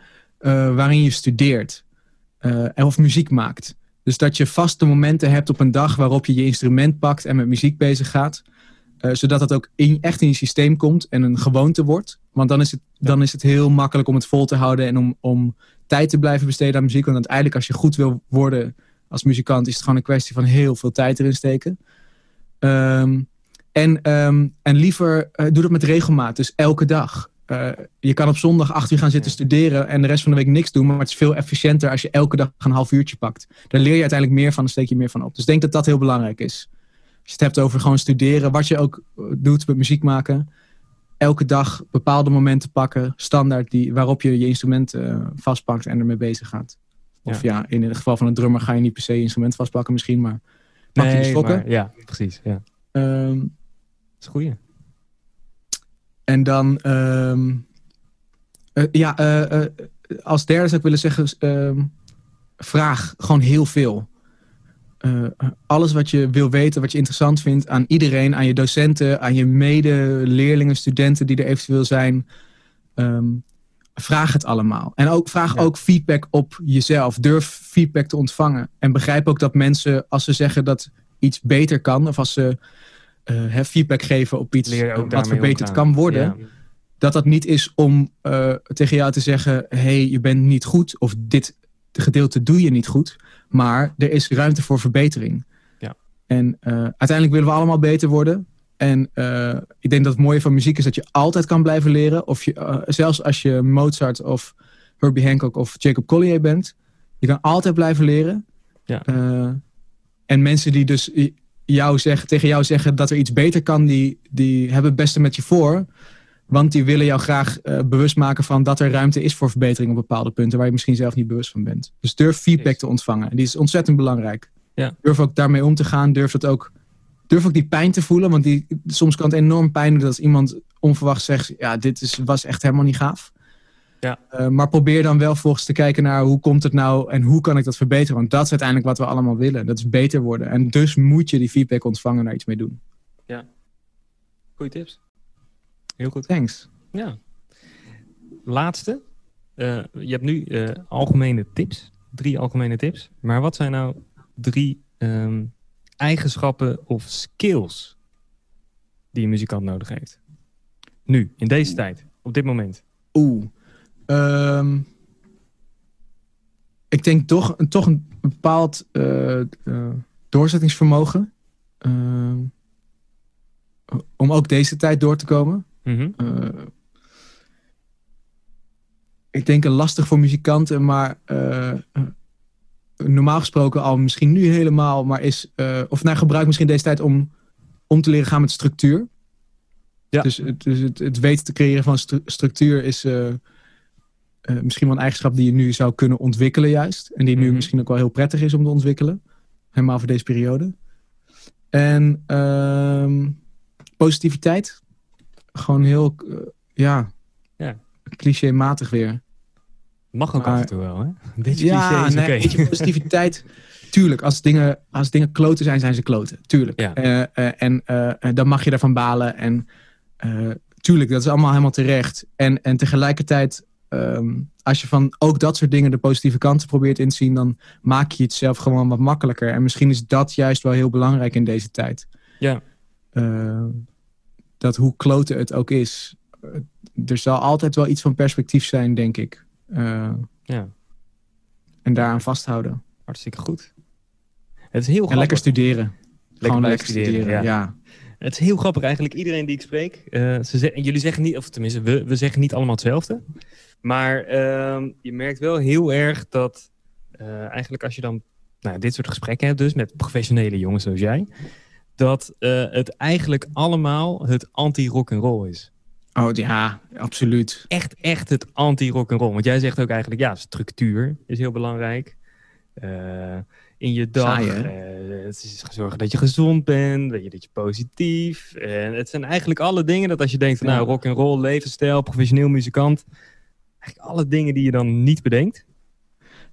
waarin je studeert of muziek maakt. Dus dat je vaste momenten hebt op een dag waarop je je instrument pakt en met muziek bezig gaat. zodat dat ook in, echt in je systeem komt en een gewoonte wordt. Want dan is het, dan is het heel makkelijk om het vol te houden en om, om tijd te blijven besteden aan muziek. Want uiteindelijk als je goed wil worden als muzikant... is het gewoon een kwestie van heel veel tijd erin steken. Ehm, en, ehm, en liever eh, doe dat met regelmaat. Dus elke dag. Eh, je kan op zondag acht uur gaan zitten studeren... en de rest van de week niks doen. Maar het is veel efficiënter als je elke dag een half uurtje pakt. Daar leer je uiteindelijk meer van en steek je meer van op. Dus ik denk dat dat heel belangrijk is. Als je het hebt over gewoon studeren... wat je ook eh, doet met muziek maken... elke dag bepaalde momenten pakken... standaard die, waarop je je instrument vastpakt en ermee bezig gaat. Of ja. in het geval van een drummer ga je niet per se instrument vastpakken misschien... maar pak je de stokken. maar, ja, precies. Ja. Dat Ehm, is een goeie. En dan, ehm, eh, ja, eh, eh, als derde zou ik willen zeggen, ehm, vraag gewoon heel veel. Alles wat je wil weten, wat je interessant vindt aan iedereen, aan je docenten, aan je medeleerlingen, studenten die er eventueel zijn. ehm, vraag het allemaal. En ook, vraag Ja. ook feedback op jezelf. Durf feedback te ontvangen. En begrijp ook dat mensen, als ze zeggen dat iets beter kan, of als ze eh, feedback geven op iets wat verbeterd omgaan. kan worden, Ja. dat dat niet is om eh, tegen jou te zeggen: hey, je bent niet goed, of dit gedeelte doe je niet goed, maar er is ruimte voor verbetering. Ja. En eh, uiteindelijk willen we allemaal beter worden. En eh, ik denk dat het mooie van muziek is dat je altijd kan blijven leren. Of je, eh, zelfs als je Mozart of Herbie Hancock of Jacob Collier bent. Je kan altijd blijven leren. Ja. Eh, en mensen die dus jou zeggen, tegen jou zeggen dat er iets beter kan, die, die hebben het beste met je voor. Want die willen jou graag bewust maken van dat er ruimte is voor verbetering op bepaalde punten waar je misschien zelf niet bewust van bent. Dus durf feedback te ontvangen. Die is ontzettend belangrijk. Ja. Durf ook daarmee om te gaan. Durf dat ook. Durf ook die pijn te voelen. Want die, soms kan het enorm pijn doen als iemand onverwacht zegt: Ja, dit is, was echt helemaal niet gaaf. Ja. Uh, maar probeer dan wel volgens te kijken naar hoe komt het nou en hoe kan ik dat verbeteren. Want dat is uiteindelijk wat we allemaal willen. Dat is beter worden. En dus moet je die feedback ontvangen en daar iets mee doen. Ja. Goeie tips. Heel goed. Thanks. Ja. Laatste. Uh, je hebt nu uh, algemene tips. Drie algemene tips. Maar wat zijn nou drie um, eigenschappen of skills die een muzikant nodig heeft? Nu, in deze tijd, op dit moment. Oeh. Um, ik denk toch, toch een bepaald uh, doorzettingsvermogen. Uh, om ook deze tijd door te komen. Mm -hmm. uh, ik denk een lastig voor muzikanten, maar normaal gesproken al misschien nu helemaal, maar is, uh, of nou gebruik misschien deze tijd om, om te leren gaan met structuur. Ja. Dus, het, dus het, het weten te creëren van stru structuur is misschien wel een eigenschap die je nu zou kunnen ontwikkelen juist. En die nu Mhm. misschien ook wel heel prettig is om te ontwikkelen. Helemaal voor deze periode. En ehm, positiviteit. Gewoon heel, eh, ja, Ja. clichématig weer. Mag ook Maar- af en toe wel, hè? Een beetje ja, is nee, oké. weet je, positiviteit. Tuurlijk, als dingen, als dingen kloten zijn, zijn ze kloten. Tuurlijk. Ja. Eh, eh, en eh, dan mag je daarvan balen. En tuurlijk, dat is allemaal helemaal terecht. En, en tegelijkertijd, ehm, als je van ook dat soort dingen de positieve kanten probeert in te zien, dan maak je het zelf gewoon wat makkelijker. En misschien is dat juist wel heel belangrijk in deze tijd. Ja. Eh, dat hoe kloten het ook is. er zal altijd wel iets van perspectief zijn, denk ik. Eh, Ja, en daaraan vasthouden. hartstikke goed. Het is heel En grappig. lekker studeren. Gewoon blijven lekker studeren, ja. ja. Het is heel grappig eigenlijk. Iedereen die ik spreek, eh, ze zeggen, jullie zeggen niet, of tenminste, we, we zeggen niet allemaal hetzelfde. Maar ehm, je merkt wel heel erg dat eh, eigenlijk als je dan nou, dit soort gesprekken hebt, dus met professionele jongens zoals jij, dat het eigenlijk allemaal het anti-rock and roll is. Oh ja, absoluut. Echt, echt het anti-rock and roll. Want jij zegt ook eigenlijk, ja, structuur is heel belangrijk. Eh, in je dag. Eh, het is zorgen dat je gezond bent, dat je, dat je positief. En het zijn eigenlijk alle dingen dat als je denkt van Ja. nou, rock and roll, levensstijl, professioneel muzikant. Eigenlijk alle dingen die je dan niet bedenkt.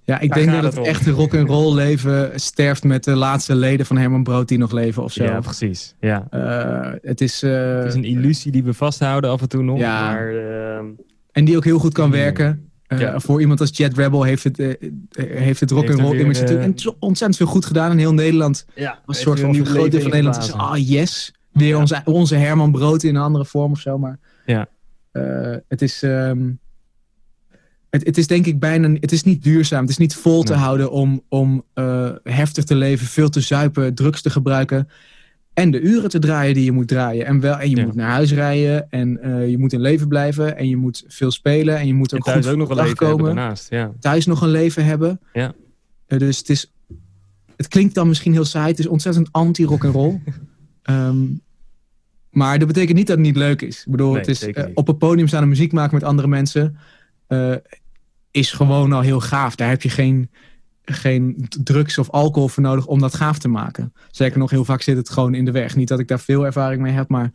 Ja, ik Daar denk dat het echte rock and roll leven sterft met de laatste leden van Herman Brood die nog leven of zo. Ja, precies. Ja. Eh, het is, eh, Het is een illusie die we vasthouden af en toe nog. Ja. Maar ehm, en die ook heel goed kan Ja. werken. Eh, Ja. Voor iemand als Jet Rebel heeft het, eh, heeft het rock Heeft and roll image natuurlijk eh, ontzettend veel goed gedaan in heel Nederland. ja, Als een soort van leven van Nederland is ah yes, weer Ja. onze, onze Herman Brood in een andere vorm of zo. Maar Ja. eh, het is ehm, het, het is denk ik bijna, het is niet duurzaam. Het is niet vol te Nee. houden om, om eh, heftig te leven, veel te zuipen, drugs te gebruiken. En de uren te draaien die je moet draaien. En, wel, en je Ja. moet naar huis rijden. En eh, je moet in leven blijven. En je moet veel spelen. En je moet En ook thuis goed ook nog een leven komen daarnaast. Ja. thuis nog een leven hebben. Ja. Eh, dus het is. Het klinkt dan misschien heel saai. Het is ontzettend anti-rock and roll. Ehm, maar dat betekent niet dat het niet leuk is. Ik bedoel, Nee, het is op een podium staan en muziek maken met andere mensen. Is gewoon al heel gaaf. Daar heb je geen, geen drugs of alcohol voor nodig om dat gaaf te maken. Zeker nog, heel vaak zit het gewoon in de weg. Niet dat ik daar veel ervaring mee heb, maar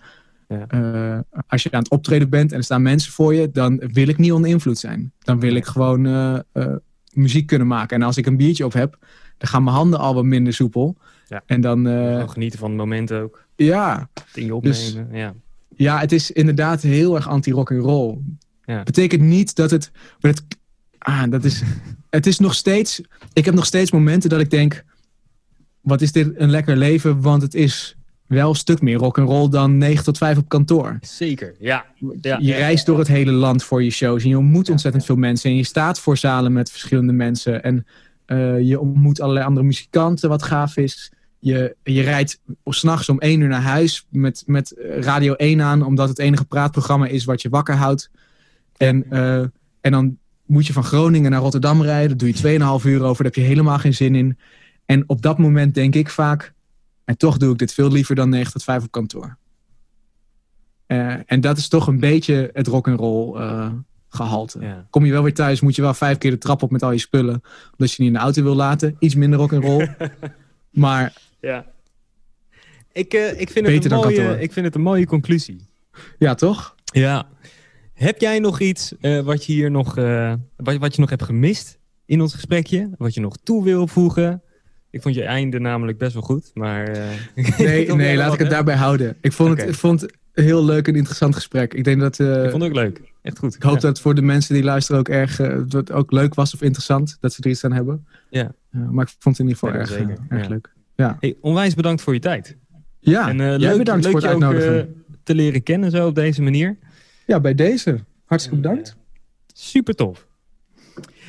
Ja. eh, als je aan het optreden bent en er staan mensen voor je, dan wil ik niet onder invloed zijn. Dan wil ik gewoon eh, eh, muziek kunnen maken. En als ik een biertje op heb, dan gaan mijn handen al wat minder soepel. Ja. En dan, genieten van het moment ook. ja, Dingen opnemen. Dus- ja. ja, het is inderdaad heel erg anti-rock and roll. Ja. Betekent niet dat het, maar het, ah, dat is, het is nog steeds, ik heb nog steeds momenten dat ik denk, wat is dit een lekker leven, want het is wel een stuk meer rock and roll dan 9 tot 5 op kantoor. Zeker, ja. ja je reist door het hele land voor je shows. En je ontmoet ontzettend veel mensen. En je staat voor zalen met verschillende mensen. En eh, je ontmoet allerlei andere muzikanten, wat gaaf is. Je, je rijdt s'nachts om één uur naar huis met, met eh, Radio 1 aan, omdat het enige praatprogramma is wat je wakker houdt. En, eh, en dan moet je van Groningen naar Rotterdam rijden. Doe je 2,5 uur over. Daar heb je helemaal geen zin in. En op dat moment denk ik vaak, en toch doe ik dit veel liever dan 9 tot 5 op kantoor. Eh, en dat is toch een beetje het rock'n'roll eh gehalte. Ja. Kom je wel weer thuis, moet je wel vijf keer de trap op met al je spullen. Omdat je niet in de auto wil laten. Iets minder rock'n'roll. maar ja. Ik, eh, ik, vind het een mooie, ik vind het een mooie conclusie. ja, toch? Ja. Heb jij nog iets eh, wat je hier nog, eh, wat, wat je nog hebt gemist in ons gesprekje? Wat je nog toe wil voegen? Ik vond je einde namelijk best wel goed, maar... eh, Nee, nee laat ik het daarbij houden. Ik vond, het, ik vond het heel leuk en interessant gesprek. Ik denk dat... Ik vond het ook leuk. Echt goed. Ik hoop Ja. dat voor de mensen die luisteren ook erg dat ook leuk was of interessant. Dat ze er iets aan hebben. Ja. Maar ik vond het in ieder geval Ja, erg, zeker. erg Ja. leuk. Hey, onwijs bedankt voor je tijd. Ja, en jij leuk, bedankt leuk voor het je ook uitnodigen. eh, te leren kennen zo op deze manier. Ja, bij deze. Hartstikke bedankt. Super tof.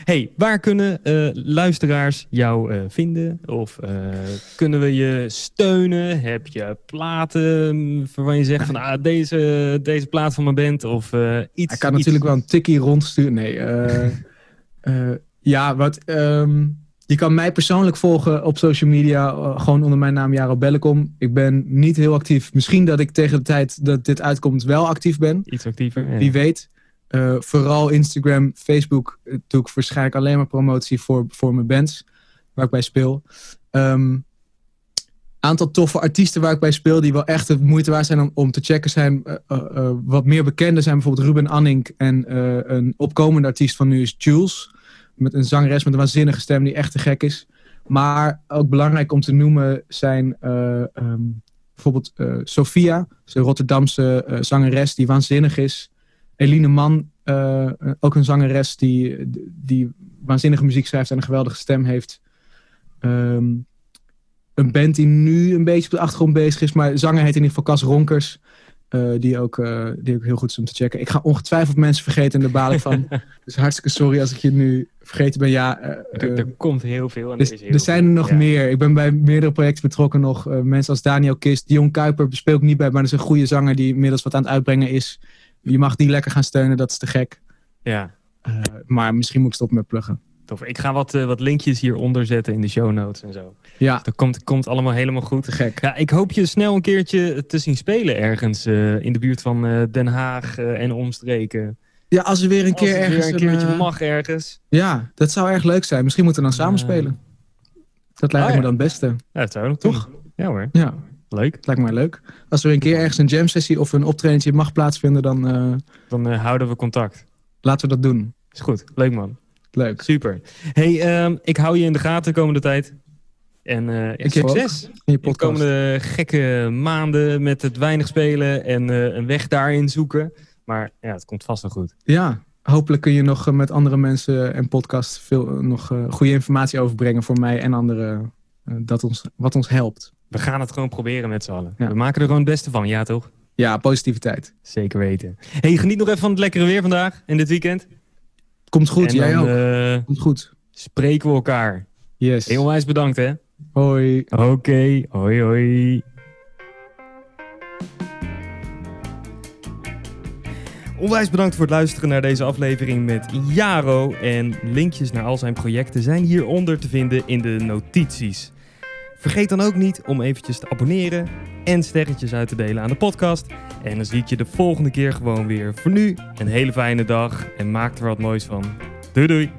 Hey, waar kunnen eh, luisteraars jou eh, vinden? Of eh, kunnen we je steunen? Heb je platen mm, waarvan je zegt van ah, deze, deze plaat van mijn band? Of eh, iets. Ik kan iets- natuurlijk wel een tikkie rondsturen. Nee, eh, eh, ja, wat... ehm, je kan mij persoonlijk volgen op social media. eh, gewoon onder mijn naam Jaro Bellekom. Ik ben niet heel actief. Misschien dat ik tegen de tijd dat dit uitkomt wel actief ben. Iets actiever. ja. Wie weet. Eh, vooral Instagram, Facebook eh, doe ik waarschijnlijk alleen maar promotie voor, voor mijn bands waar ik bij speel. Ehm aantal toffe artiesten waar ik bij speel die wel echt de moeite waard zijn om, om te checken zijn. wat meer bekende zijn bijvoorbeeld Ruben Anning en een opkomende artiest van nu is Jules. Met een zangeres met een waanzinnige stem die echt te gek is. Maar ook belangrijk om te noemen zijn eh, ehm, bijvoorbeeld eh, Sophia, een Rotterdamse eh, zangeres die waanzinnig is. Eline Man, ook een zangeres die, die waanzinnige muziek schrijft en een geweldige stem heeft. Ehm, een band die nu een beetje op de achtergrond bezig is, maar zanger heet in ieder geval Cas Ronkers. Eh, die, ook, eh, die ook heel goed is om te checken. Ik ga ongetwijfeld mensen vergeten en daar baal ik van. dus hartstikke sorry als ik je nu vergeten ben. Ja, eh, Er, komt heel veel. En dus, er, is heel er zijn er nog. Ja. meer. Ik ben bij meerdere projecten betrokken nog. Mensen als Daniel Kist, Dion Kuiper speel ik niet bij, maar dat is een goede zanger die inmiddels wat aan het uitbrengen is. Je mag die lekker gaan steunen, dat is te gek. Ja, maar misschien moet ik stoppen met pluggen. Tof. Ik ga wat, eh, wat linkjes hieronder zetten in de show notes en zo. Ja, Dat komt, komt allemaal helemaal goed. gek. Ja, ik hoop je snel een keertje te zien spelen ergens eh, in de buurt van eh, Den Haag en omstreken. Ja, als er weer een Als keer ergens... weer een keertje mag ergens. Ja, dat zou erg leuk zijn. Misschien moeten we dan samen spelen. Dat lijkt oh, me ja. dan het beste. Ja, dat zou Toch? Ja hoor, Ja, leuk. lijkt mij leuk. Als er een keer ergens een jam sessie of een optredentje mag plaatsvinden, dan Dan houden we contact. laten we dat doen. Is goed, leuk man. Leuk. Super. Hey, ehm, ik hou je in de gaten de komende tijd. En eh, ja, succes In je in de podcast. komende gekke maanden met het weinig spelen en eh, een weg daarin zoeken. Maar ja, het komt vast wel goed. Ja, hopelijk kun je nog eh, met andere mensen en podcasts veel nog goede informatie overbrengen voor mij en anderen. dat ons, wat ons helpt. We gaan het gewoon proberen met z'n allen. Ja. We maken er gewoon het beste van, ja toch? Ja, positiviteit. Zeker weten. Hey, geniet nog even van het lekkere weer vandaag en dit weekend. Komt goed, en jij dan ook. eh, Komt goed. spreken we elkaar. Yes. Heel onwijs bedankt hè. Hoi. Oké, hoi hoi. Onwijs bedankt voor het luisteren naar deze aflevering met Jaro. En linkjes naar al zijn projecten zijn hieronder te vinden in de notities. Vergeet dan ook niet om eventjes te abonneren en sterretjes uit te delen aan de podcast. En dan zie ik je de volgende keer gewoon weer. Voor nu een hele fijne dag en maak er wat moois van. Doei doei!